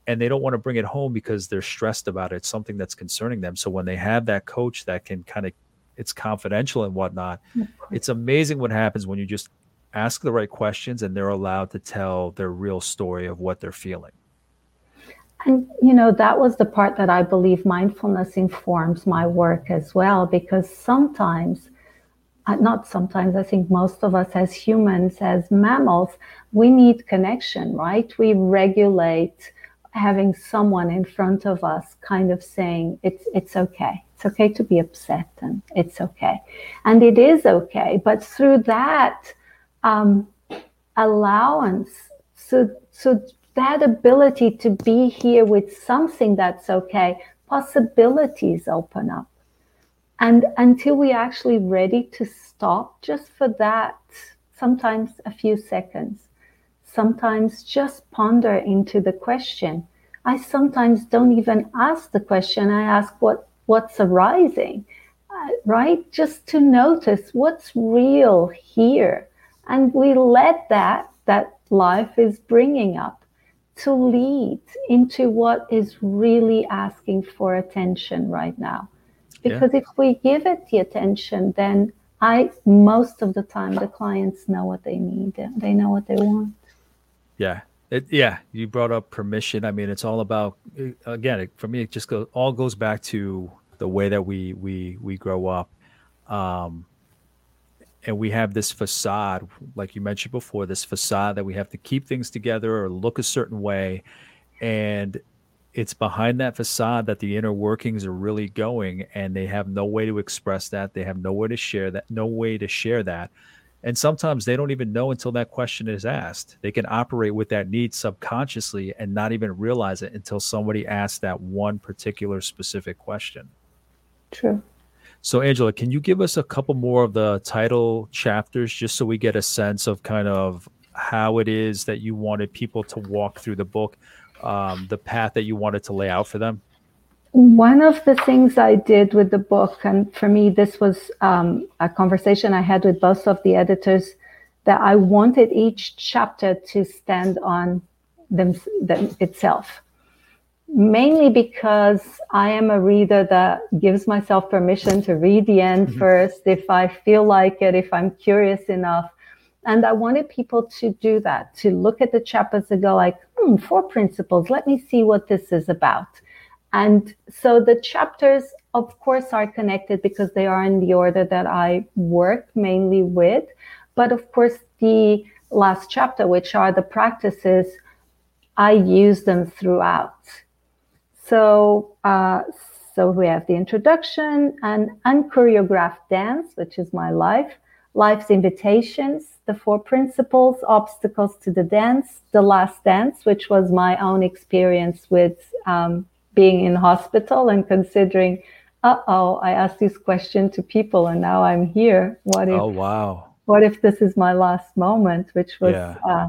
and they don't want to bring it home because they're stressed about it. It's something that's concerning them. So when they have that coach that can kind of, it's confidential and whatnot, it's amazing what happens when you just ask the right questions and they're allowed to tell their real story of what they're feeling. And, you know, that was the part that I believe mindfulness informs my work as well, because sometimes, uh, not sometimes, I think most of us as humans, as mammals, we need connection, right? We regulate having someone in front of us kind of saying it's it's okay. It's okay to be upset and it's okay. And it is okay but through that um, allowance so so that ability to be here with something that's okay possibilities open up. And until we're actually ready to stop just for that sometimes a few seconds sometimes just ponder into the question. I sometimes don't even ask the question. I ask what what's arising, uh, right? Just to notice what's real here, and we let that that life is bringing up to lead into what is really asking for attention right now. Because yeah. if we give it the attention, then I most of the time the clients know what they need. They know what they want. Yeah. It, yeah, you brought up permission. I mean, it's all about again. It, for me, it just goes all goes back to the way that we we we grow up, um, and we have this facade, like you mentioned before, this facade that we have to keep things together or look a certain way, and it's behind that facade that the inner workings are really going, and they have no way to express that. They have no way to share that. No way to share that. And sometimes they don't even know until that question is asked. They can operate with that need subconsciously and not even realize it until somebody asks that one particular specific question. True. So, Angela, can you give us a couple more of the title chapters just so we get a sense of kind of how it is that you wanted people to walk through the book, um, the path that you wanted to lay out for them? One of the things I did with the book, and for me, this was um, a conversation I had with both of the editors, that I wanted each chapter to stand on them, them itself. Mainly because I am a reader that gives myself permission to read the end mm-hmm. first if I feel like it, if I'm curious enough. And I wanted people to do that, to look at the chapters and go like, hmm, four principles. Let me see what this is about and so the chapters, of course, are connected because they are in the order that I work mainly with. But of course, the last chapter, which are the practices, I use them throughout. So, uh, so we have the introduction and unchoreographed dance, which is my life, Life's Invitations, The Four Principles, Obstacles to the Dance, The Last Dance, which was my own experience with um, being in hospital and considering, uh oh, I asked this question to people and now I'm here. What if? Oh wow! What if this is my last moment? Which was, yeah. uh,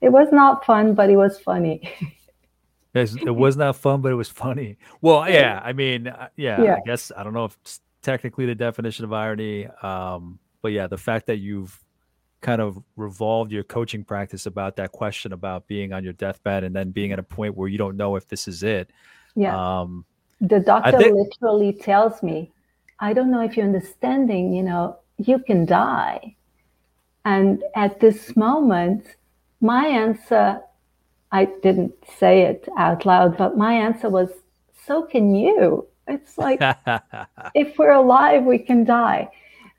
it was not fun, but it was funny. *laughs* it was not fun, but it was funny. Well, yeah, I mean, uh, yeah, yeah. I guess I don't know if it's technically the definition of irony, um, but yeah, the fact that you've kind of revolved your coaching practice about that question about being on your deathbed and then being at a point where you don't know if this is it. Yeah. Um, the doctor think, literally tells me, I don't know if you're understanding, you know, you can die. And at this moment, my answer I didn't say it out loud, but my answer was, so can you. It's like *laughs* if we're alive, we can die.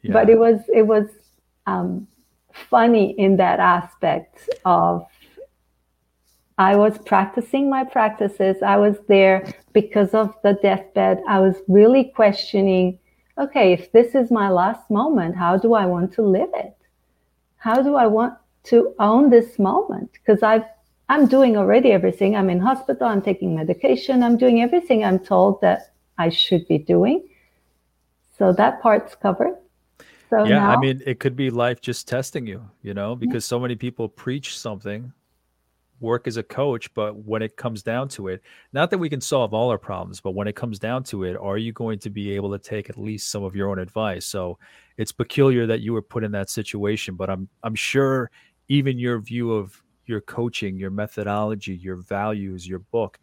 Yeah. But it was it was um, funny in that aspect of I was practicing my practices. I was there because of the deathbed. I was really questioning, okay, if this is my last moment, how do I want to live it? How do I want to own this moment? Because I've I'm doing already everything. I'm in hospital, I'm taking medication, I'm doing everything I'm told that I should be doing. So that part's covered. So yeah, now, I mean, it could be life just testing you, you know, because so many people preach something, work as a coach, but when it comes down to it, not that we can solve all our problems, but when it comes down to it, are you going to be able to take at least some of your own advice? So it's peculiar that you were put in that situation, but I'm I'm sure even your view of your coaching, your methodology, your values, your book.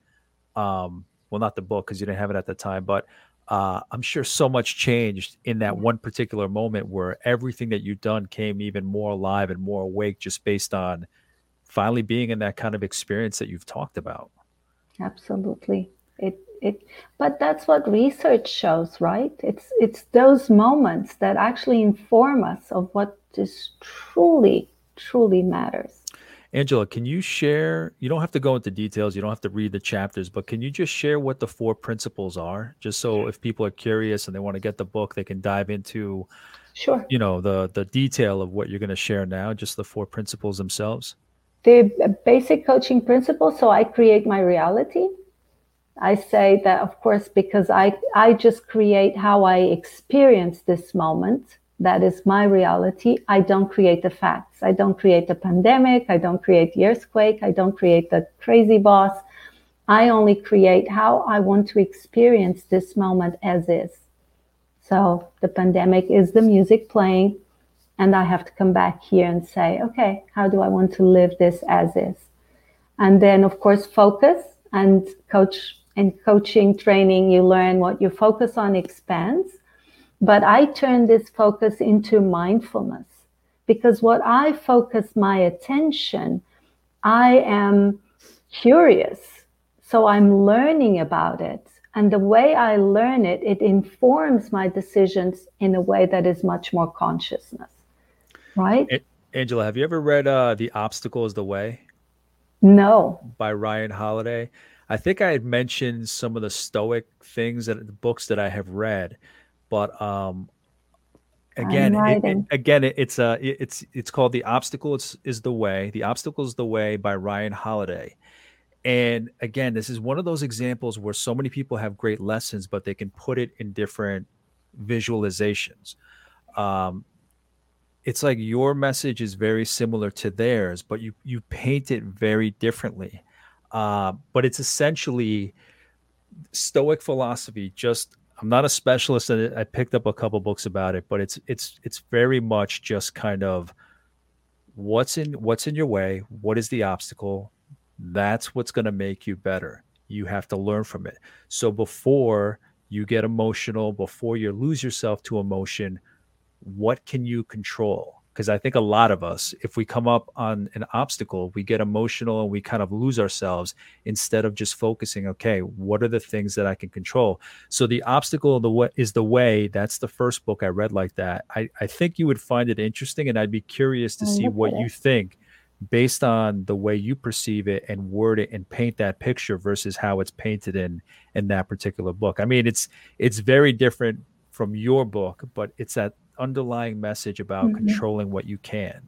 Um, well, not the book because you didn't have it at the time, but uh, I'm sure so much changed in that one particular moment where everything that you've done came even more alive and more awake just based on finally being in that kind of experience that you've talked about. Absolutely. It it but that's what research shows, right? It's it's those moments that actually inform us of what is truly truly matters. Angela, can you share? You don't have to go into details, you don't have to read the chapters, but can you just share what the four principles are? Just so if people are curious and they want to get the book, they can dive into sure you know the the detail of what you're going to share now just the four principles themselves the basic coaching principles so i create my reality i say that of course because i i just create how i experience this moment that is my reality. I don't create the facts. I don't create the pandemic. I don't create the earthquake. I don't create the crazy boss. I only create how I want to experience this moment as is. So the pandemic is the music playing, and I have to come back here and say, okay, how do I want to live this as is? And then, of course, focus and coach and coaching training, you learn what you focus on expands but I turn this focus into mindfulness because what I focus my attention, I am curious. So I'm learning about it. And the way I learn it, it informs my decisions in a way that is much more consciousness. Right? Angela, have you ever read uh, The Obstacle is the Way? No. By Ryan Holiday. I think I had mentioned some of the Stoic things that the books that I have read but um again it, it, again it, it's uh it, it's it's called the obstacle is, is the way the obstacle is the way by ryan holiday and again this is one of those examples where so many people have great lessons but they can put it in different visualizations um it's like your message is very similar to theirs but you you paint it very differently uh, but it's essentially stoic philosophy just I'm not a specialist in it. I picked up a couple books about it, but it's it's it's very much just kind of what's in what's in your way, what is the obstacle? That's what's going to make you better. You have to learn from it. So before you get emotional, before you lose yourself to emotion, what can you control? because I think a lot of us, if we come up on an obstacle, we get emotional and we kind of lose ourselves instead of just focusing, okay, what are the things that I can control? So the obstacle the way is the way. That's the first book I read like that. I, I think you would find it interesting and I'd be curious to see what you think based on the way you perceive it and word it and paint that picture versus how it's painted in in that particular book. I mean, it's it's very different from your book, but it's at underlying message about mm-hmm. controlling what you can?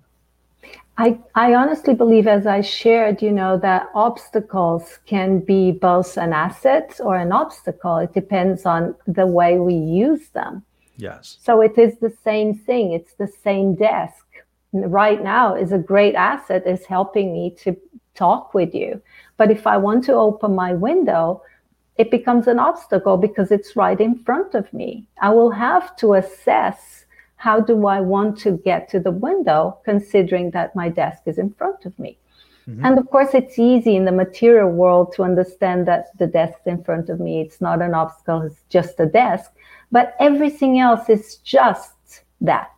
I, I honestly believe, as I shared, you know, that obstacles can be both an asset or an obstacle. It depends on the way we use them. Yes. So it is the same thing. It's the same desk. Right now is a great asset, is helping me to talk with you. But if I want to open my window, it becomes an obstacle because it's right in front of me. I will have to assess how do I want to get to the window, considering that my desk is in front of me. Mm-hmm. And of course, it's easy in the material world to understand that the desk's in front of me. It's not an obstacle, it's just a desk. But everything else is just that.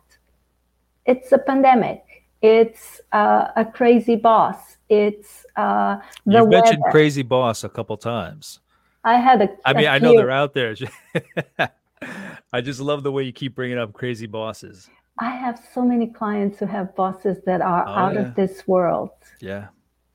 It's a pandemic. It's uh, a crazy boss. It's uh, the you mentioned weather. crazy boss a couple times. I had a. I mean, a I know they're out there. *laughs* *laughs* I just love the way you keep bringing up crazy bosses. I have so many clients who have bosses that are oh, out yeah. of this world. Yeah.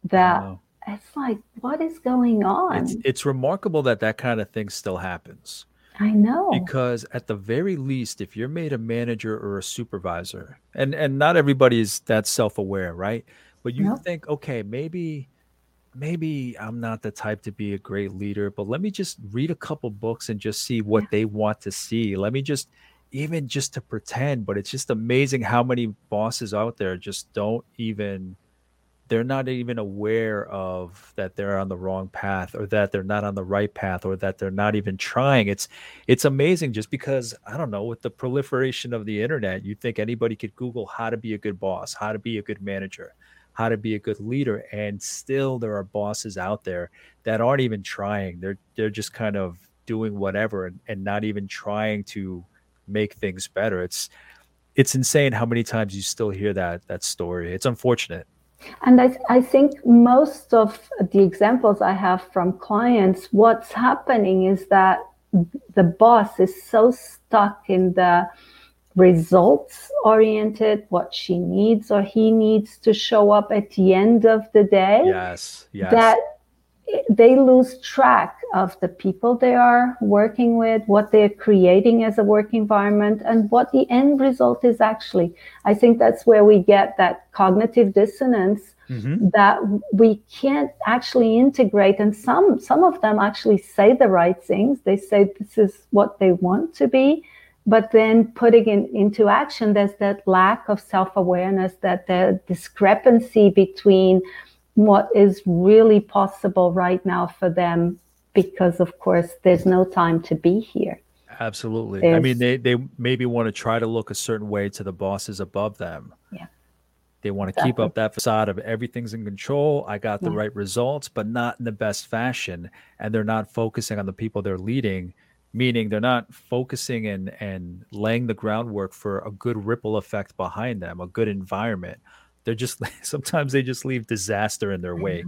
That it's like, what is going on? It's, it's remarkable that that kind of thing still happens. I know. Because at the very least, if you're made a manager or a supervisor, and and not everybody is that self-aware, right? But you think, okay, maybe maybe I'm not the type to be a great leader, but let me just read a couple books and just see what yeah. they want to see. Let me just even just to pretend, but it's just amazing how many bosses out there just don't even they're not even aware of that they're on the wrong path or that they're not on the right path or that they're not even trying it's it's amazing just because i don't know with the proliferation of the internet you think anybody could google how to be a good boss how to be a good manager how to be a good leader and still there are bosses out there that aren't even trying. They're they're just kind of doing whatever and, and not even trying to make things better. It's it's insane how many times you still hear that that story. It's unfortunate. And I, I think most of the examples i have from clients what's happening is that the boss is so stuck in the results oriented, what she needs or he needs to show up at the end of the day. Yes, yes. That they lose track of the people they are working with, what they're creating as a work environment, and what the end result is actually. I think that's where we get that cognitive dissonance mm-hmm. that we can't actually integrate. And some some of them actually say the right things. They say this is what they want to be, but then putting it into action there's that lack of self-awareness that the discrepancy between what is really possible right now for them because of course there's no time to be here absolutely there's, i mean they, they maybe want to try to look a certain way to the bosses above them yeah they want to exactly. keep up that facade of everything's in control i got the yeah. right results but not in the best fashion and they're not focusing on the people they're leading meaning they're not focusing and and laying the groundwork for a good ripple effect behind them, a good environment. They're just *laughs* sometimes they just leave disaster in their wake.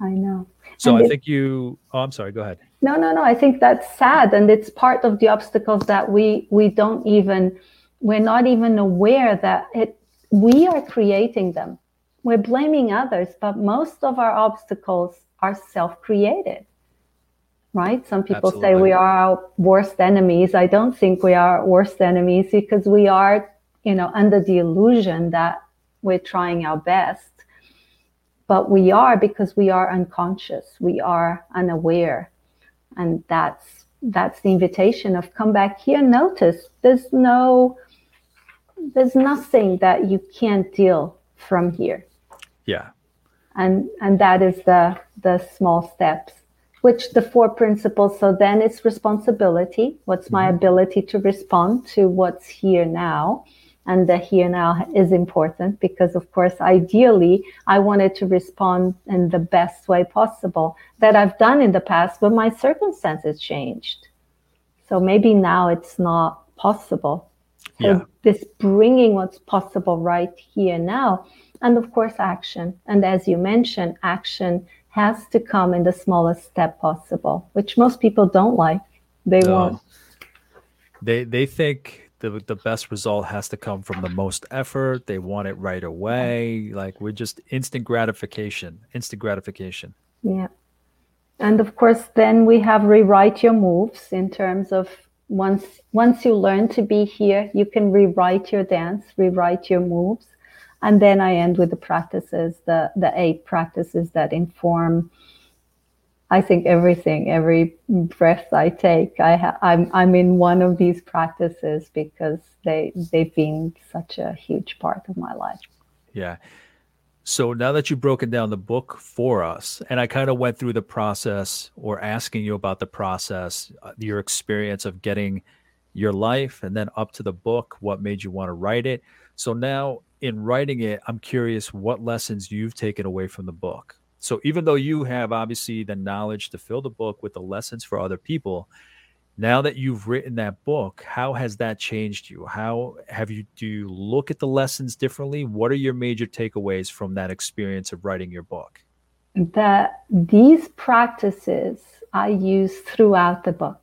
I know. So and I it, think you. Oh, I'm sorry. Go ahead. No, no, no. I think that's sad, and it's part of the obstacles that we we don't even we're not even aware that it we are creating them. We're blaming others, but most of our obstacles are self-created right? Some people Absolutely. say we are our worst enemies. I don't think we are worst enemies because we are, you know, under the illusion that we're trying our best. But we are because we are unconscious, we are unaware. And that's that's the invitation of come back here. Notice there's no there's nothing that you can't deal from here. Yeah. And and that is the the small steps which the four principles. So then it's responsibility. What's my mm-hmm. ability to respond to what's here now? And the here now is important because of course ideally i wanted to respond in the best way possible that i've done in the past but my circumstances changed. So maybe now it's not possible. So yeah. this bringing what's possible right here now and of course action. And as you mentioned action has to come in the smallest step possible, which most people don't like. They no. won't. They they think the the best result has to come from the most effort. They want it right away. Like we're just instant gratification, instant gratification. Yeah. And of course, then we have rewrite your moves in terms of once once you learn to be here you can rewrite your dance rewrite your moves and then i end with the practices the the eight practices that inform i think everything every breath i take. I ha- i'm i'm in one of these practices because they they've been such a huge part of my life. Yeah. So now that you've broken down the book for us, and I kind of went through the process or asking you about the process, uh, your experience of getting your life and then up to the book, what made you want to write it. So now in writing it, I'm curious what lessons you've taken away from the book. So even though you have obviously the knowledge to fill the book with the lessons for other people, now that you've written that book how has that changed you? How have you do you look at the lessons differently? What are your major takeaways from that experience of writing your book? That these practices i use throughout the book.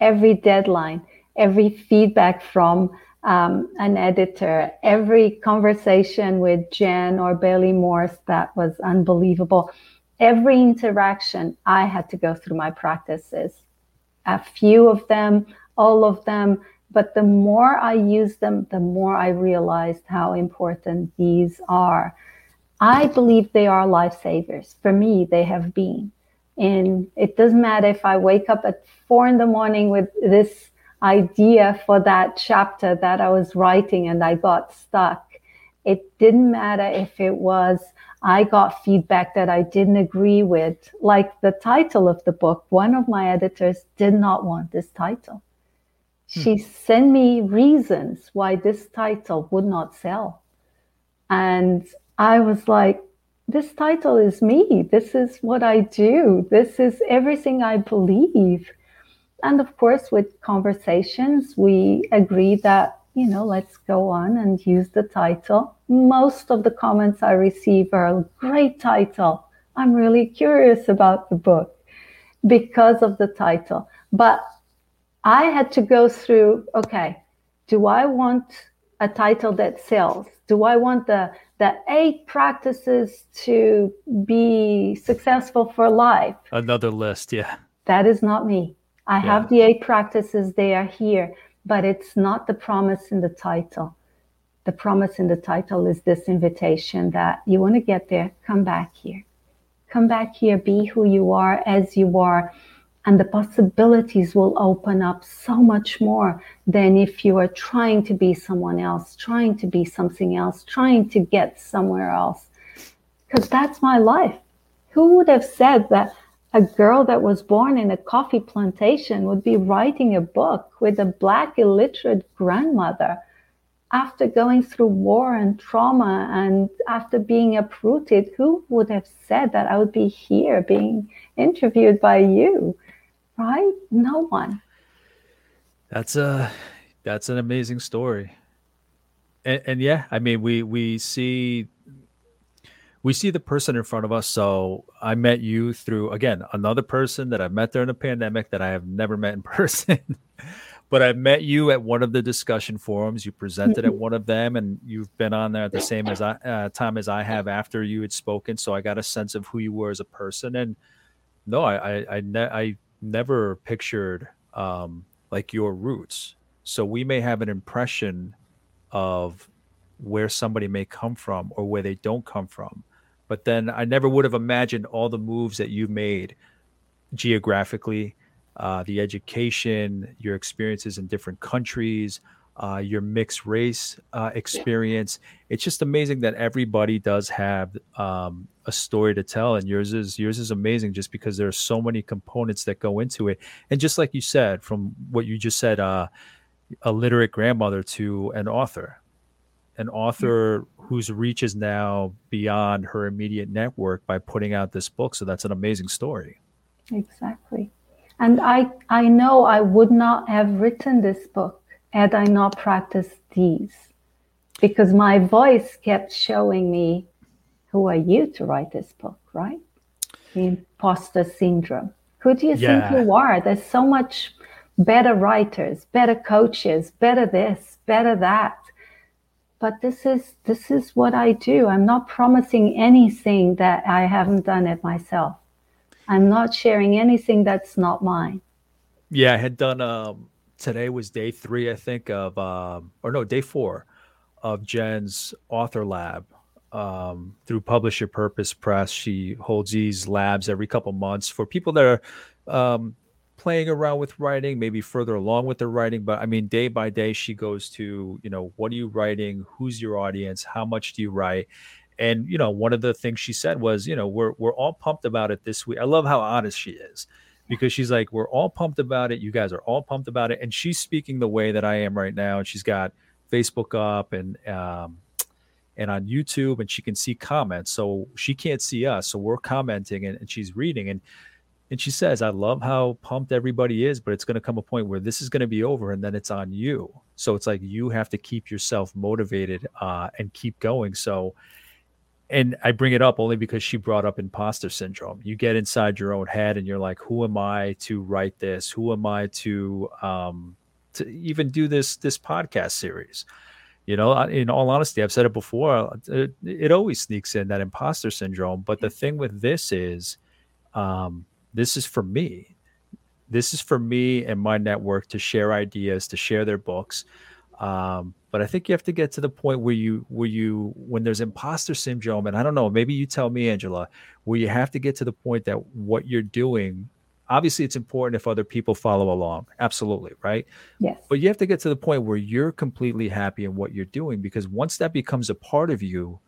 Every deadline every feedback from um, an editor every conversation with Jenn or bailey morse that was unbelievable every interaction i had to go through my practices a few of them, all of them. But the more I use them, the more I realized how important these are. I believe they are lifesavers. For me, they have been. And it doesn't matter if I wake up at four in the morning with this idea for that chapter that I was writing and I got stuck. It didn't matter if it was I got feedback that I didn't agree with, like the title of the book. One of my editors did not want this title. Hmm. She sent me reasons why this title would not sell. And I was like, this title is me. This is what I do. This is everything I believe. And of course, with conversations, we agree that you know, let's go on and use the title. Most of the comments I receive are great title. I'm really curious about the book because of the title. But I had to go through, okay, do I want a title that sells? Do I want the the eight practices to be successful for life? Another list, yeah. That is not me. I yeah. have the eight practices, they are here but it's not the promise in the title. The promise in the title is this invitation that you want to get there, come back here. Come back here, be who you are as you are. And the possibilities will open up so much more than if you are trying to be someone else, trying to be something else, trying to get somewhere else. Because that's my life. Who would have said that a girl that was born in a coffee plantation would be writing a book with a black illiterate grandmother. After going through war and trauma and after being uprooted who would have said that i would be here being interviewed by you? Right? No one. That's a that's an amazing story. And, and yeah i mean we we see we see the person in front of us. So I met you through again another person that I've met during the pandemic that I have never met in *laughs* person. but I met you at one of the discussion forums. You presented at one of them, and you've been on there at the same as I, uh, time as I have after you had spoken. So I got a sense of who you were as a person. And no, I I I, ne- I never pictured um, like your roots. So we may have an impression of where somebody may come from or where they don't come from but then I never would have imagined all the moves that you made geographically, uh, the education, your experiences in different countries, uh, your mixed race uh, experience. It's just amazing that everybody does have um, a story to tell, and yours is yours is amazing just because there are so many components that go into it. And just like you said, from what you just said, uh, a literate grandmother to an author, an author whose reach is now beyond her immediate network by putting out this book. So that's an amazing story. Exactly. And I, I know I would not have written this book had I not practiced these because my voice kept showing me who are you to write this book, right? The imposter syndrome. Who do you yeah. think you are? There's so much better writers, better coaches, better this, better that but this is this is what I do. I'm not promising anything that I haven't done it myself. I'm not sharing anything that's not mine. Yeah, I had done um, today was day three, I think, of um, or no, day four of Jenn's author lab um, through Publish Your Purpose Press. She holds these labs every couple months for people that are um, playing around with writing, maybe further along with the writing. But I mean, day by day, she goes to, you know, what are you writing? Who's your audience? How much do you write? And you know, one of the things she said was, you know, we're we're all pumped about it this week. I love how honest she is because she's like, we're all pumped about it. You guys are all pumped about it, and she's speaking the way that I am right now. And she's got Facebook up and um, and on YouTube, and she can see comments. So she can't see us, so we're commenting and, and she's reading and and she says, I love how pumped everybody is, but it's going to come a point where this is going to be over and then it's on you. So it's like you have to keep yourself motivated uh, and keep going. So, and I bring it up only because she brought up imposter syndrome. You get inside your own head and you're like, who am I to write this? Who am I to, um, to even do this, this podcast series? You know, in all honesty, I've said it before, it, it always sneaks in that imposter syndrome. But the thing with this is, um, this is for me. This is for me and my network to share ideas, to share their books. Um, but I think you have to get to the point where you where you when there's imposter syndrome, and I don't know, maybe you tell me, Angela, where you have to get to the point that what you're doing obviously it's important if other people follow along absolutely right yes but you have to get to the point where you're completely happy in what you're doing because once that becomes a part of you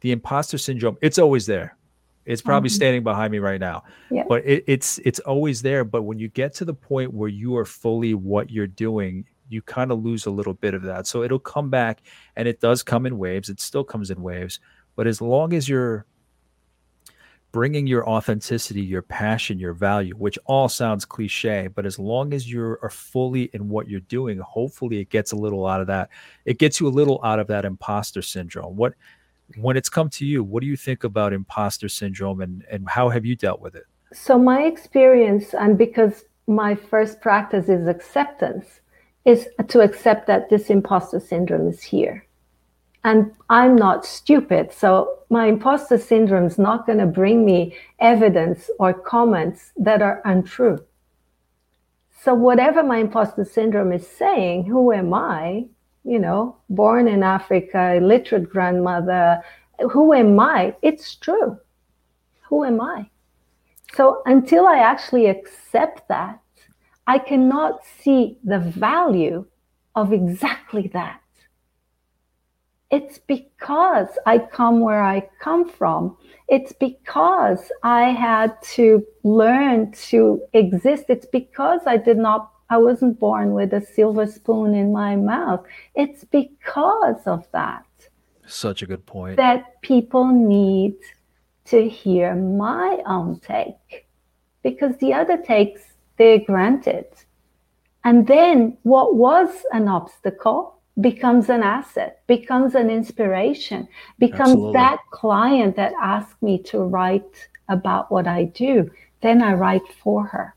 the imposter syndrome it's always there it's probably mm-hmm. standing behind me right now. Yeah. But it, it's it's always there. But when you get to the point where you are fully what you're doing, you kind of lose a little bit of that. So it'll come back, and it does come in waves. It still comes in waves. But as long as you're bringing your authenticity, your passion, your value, which all sounds cliche, but as long as you are fully in what you're doing, hopefully it gets a little out of that. It gets you a little out of that imposter syndrome. What when it's come to you, what do you think about imposter syndrome and, and how have you dealt with it? So, my experience, and because my first practice is acceptance, is to accept that this imposter syndrome is here. And I'm not stupid. So, my imposter syndrome is not going to bring me evidence or comments that are untrue. So, whatever my imposter syndrome is saying, who am I? You know, born in Africa, illiterate grandmother. Who am I? It's true. Who am I? So until I actually accept that, I cannot see the value of exactly that. It's because I come where I come from. It's because I had to learn to exist. It's because I did not I wasn't born with a silver spoon in my mouth. It's because of that. Such a good point. That people need to hear my own take because the other takes they're granted. And then what was an obstacle becomes an asset, becomes an inspiration, becomes Absolutely. that client that asked me to write about what I do. Then I write for her.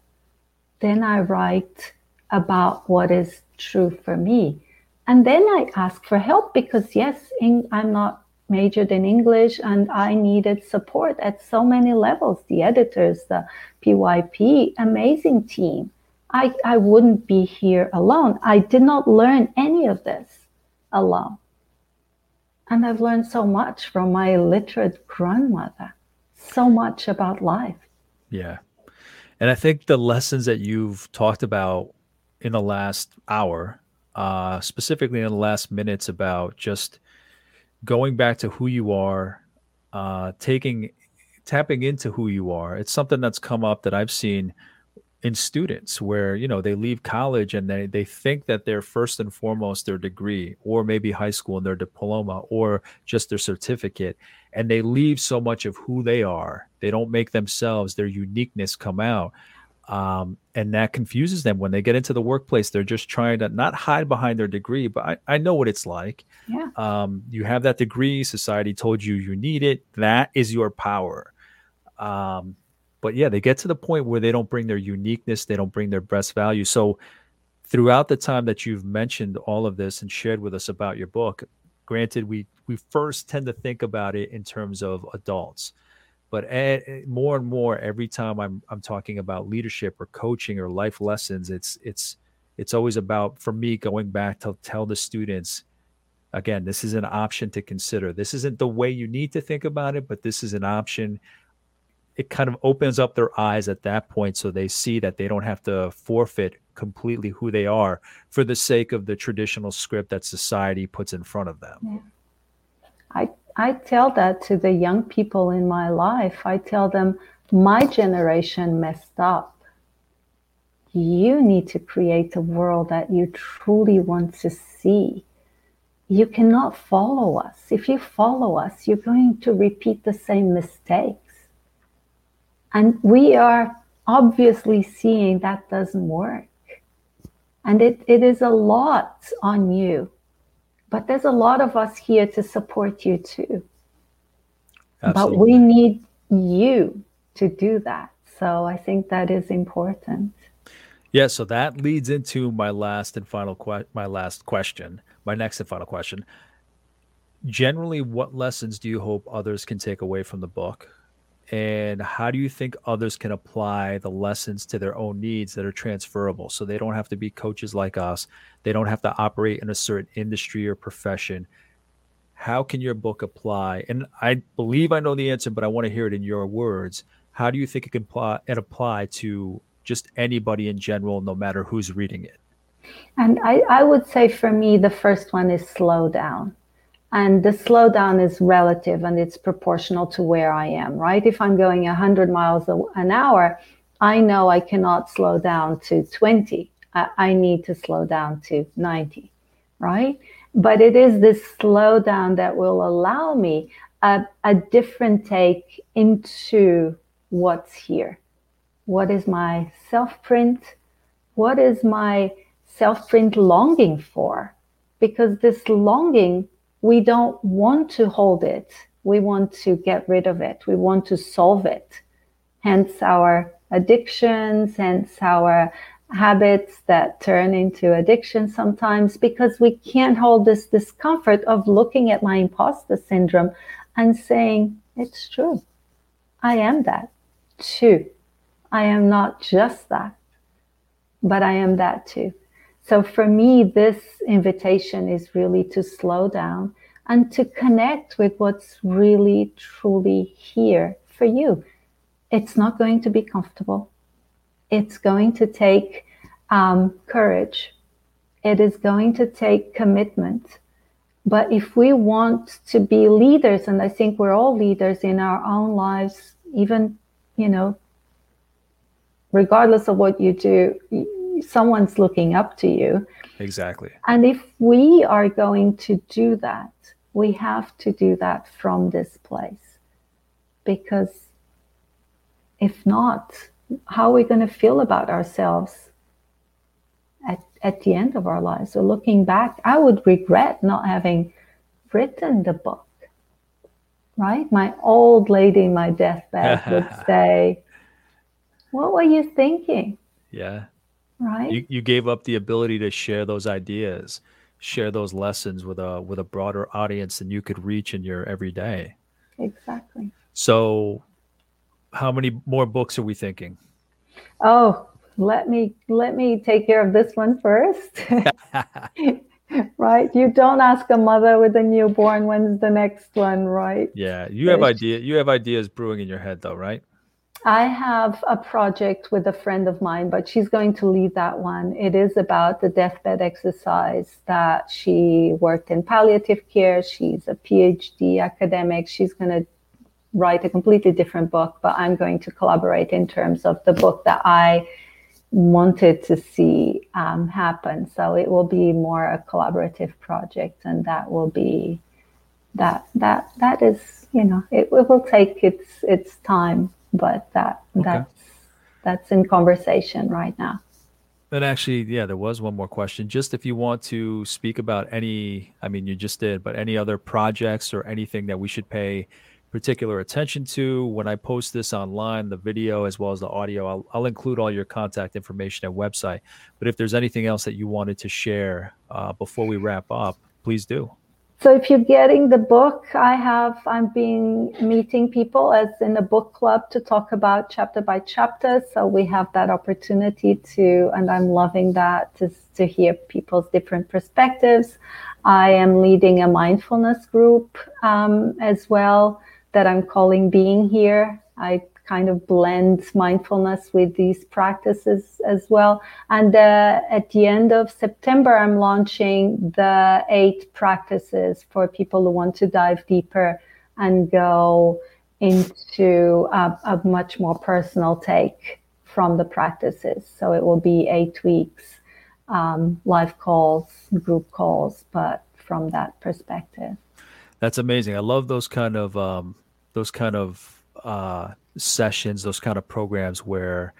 Then I write about what is true for me. And then I ask for help because, yes, in, I'm not majored in English and I needed support at so many levels the editors, the PYP, amazing team. I, I wouldn't be here alone. I did not learn any of this alone. And I've learned so much from my illiterate grandmother, so much about life. Yeah. And I think the lessons that you've talked about in the last hour, uh, specifically in the last minutes, about just going back to who you are, uh, taking tapping into who you are. It's something that's come up that I've seen in students where you know they leave college and they they think that they're first and foremost their degree or maybe high school and their diploma or just their certificate and they leave so much of who they are they don't make themselves their uniqueness come out um, and that confuses them when they get into the workplace. They're just trying to not hide behind their degree, but I, I know what it's like. Yeah. Um, you have that degree, society told you you need it. That is your power. Um, but yeah, they get to the point where they don't bring their uniqueness, they don't bring their best value. So, throughout the time that you've mentioned all of this and shared with us about your book, granted, we we first tend to think about it in terms of adults but more and more every time I'm I'm talking about leadership or coaching or life lessons, it's it's it's always about for me going back to tell the students again this is an option to consider. This isn't the way you need to think about it but this is an option. It kind of opens up their eyes at that point so they see that they don't have to forfeit completely who they are for the sake of the traditional script that society puts in front of them. Yeah. i i tell that to the young people in my life i tell them my generation messed up you need to create a world that you truly want to see. You cannot follow us. If you follow us, you're going to repeat the same mistakes. And we are obviously seeing that doesn't work. And it, it is a lot on you. But there's a lot of us here to support you too. Absolutely. But we need you to do that. So I think that is important. Yeah, so that leads into my last and final que- my last question, my next and final question. Generally, what lessons do you hope others can take away from the book? And how do you think others can apply the lessons to their own needs that are transferable so they don't have to be coaches like us? They don't have to operate in a certain industry or profession. How can your book apply? And I believe I know the answer, but I want to hear it in your words. How do you think it can apply, it apply to just anybody in general, no matter who's reading it? And I, I would say for me, the first one is slow down. And the slowdown is relative and it's proportional to where I am, right? If I'm going 100 miles an hour, I know I cannot slow down to 20. I, need to slow down to 90, right? But it is this slowdown that will allow me a, a different take into what's here. What is my self print? What is my self print longing for? Because this longing, we don't want to hold it. We want to get rid of it. We want to solve it. Hence our addictions, hence our habits that turn into addiction sometimes because we can't hold this discomfort of looking at my imposter syndrome and saying, it's true. I am that too. I am not just that, but I am that too. So for me, this invitation is really to slow down and to connect with what's really, truly here for you. It's not going to be comfortable. It's going to take um, courage. It is going to take commitment. But if we want to be leaders, and I think we're all leaders in our own lives, even, you know, regardless of what you do, someone's looking up to you. Exactly. And if we are going to do that, we have to do that from this place. Because if not, how are we going to feel about ourselves at, at the end of our lives? So looking back, I would regret not having written the book. Right? My old lady in my deathbed would *laughs* say, what were you thinking? Yeah. Right. You, you gave up the ability to share those ideas, share those lessons with a with a broader audience than you could reach in your everyday. Exactly. So how many more books are we thinking? Oh, let me let me take care of this one first. *laughs* *laughs* right you don't ask a mother with a newborn when's the next one right yeah you have idea you have ideas brewing in your head though right I have a project with a friend of mine, but she's going to lead that one. It is about the deathbed exercise that she worked in palliative care. She's a PhD academic. She's going to write a completely different book, but I'm going to collaborate in terms of the book that I wanted to see um, happen. So it will be more a collaborative project, and that will be that that that is you know it, it will take its its time but that okay. that's that's in conversation right now. And actually, yeah, there was one more question. Just if you want to speak about any, I mean, you just did, but any other projects or anything that we should pay particular attention to when I post this online, the video as well as the audio, I'll, I'll include all your contact information and website. But if there's anything else that you wanted to share uh, before we wrap up, please do. So if you're getting the book, I have I'm being meeting people as in a book club to talk about chapter by chapter. So we have that opportunity to, and I'm loving that to, to hear people's different perspectives. I am leading a mindfulness group um, as well that I'm calling Being Here. I kind of blend mindfulness with these practices as well. And uh, at the end of September, I'm launching the eight practices for people who want to dive deeper and go into a, a much more personal take from the practices. So it will be eight weeks, um, live calls, group calls, but from that perspective. That's amazing. I love those kind of um, those kind of uh, sessions, those kind of programs where,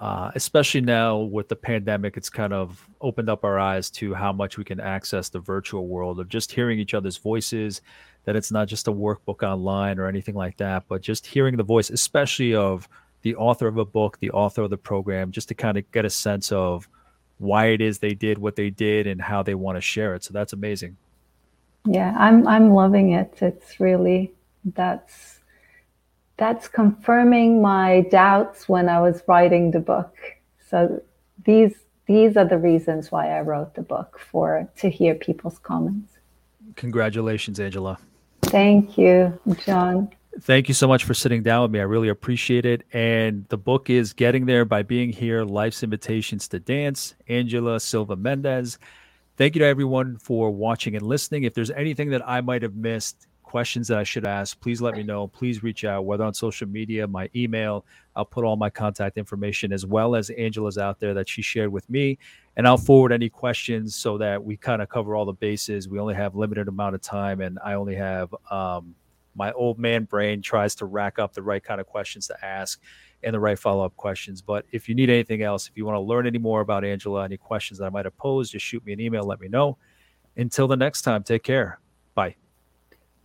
uh, especially now with the pandemic, it's kind of opened up our eyes to how much we can access the virtual world of just hearing each other's voices. That it's not just a workbook online or anything like that, but just hearing the voice, especially of the author of a book, the author of the program, just to kind of get a sense of why it is they did what they did and how they want to share it. So that's amazing. Yeah, I'm I'm loving it. It's really that's that's confirming my doubts when I was writing the book. So these these are the reasons why I wrote the book for to hear people's comments. Congratulations, Angela. Thank you, John. Thank you so much for sitting down with me. I really appreciate it. And the book is Getting There by Being Here Life's Invitations to Dance, Angela Silva Mendes. Thank you to everyone for watching and listening. If there's anything that I might have missed, questions that I should ask, please let me know. Please reach out, whether on social media, my email. I'll put all my contact information as well as Angela's out there that she shared with me. And I'll forward any questions so that we kind of cover all the bases. We only have limited amount of time, and I only have um, my old man brain tries to rack up the right kind of questions to ask and the right follow up questions. But if you need anything else, if you want to learn any more about Angela, any questions that I might have posed, just shoot me an email, let me know. Until the next time, take care. Bye.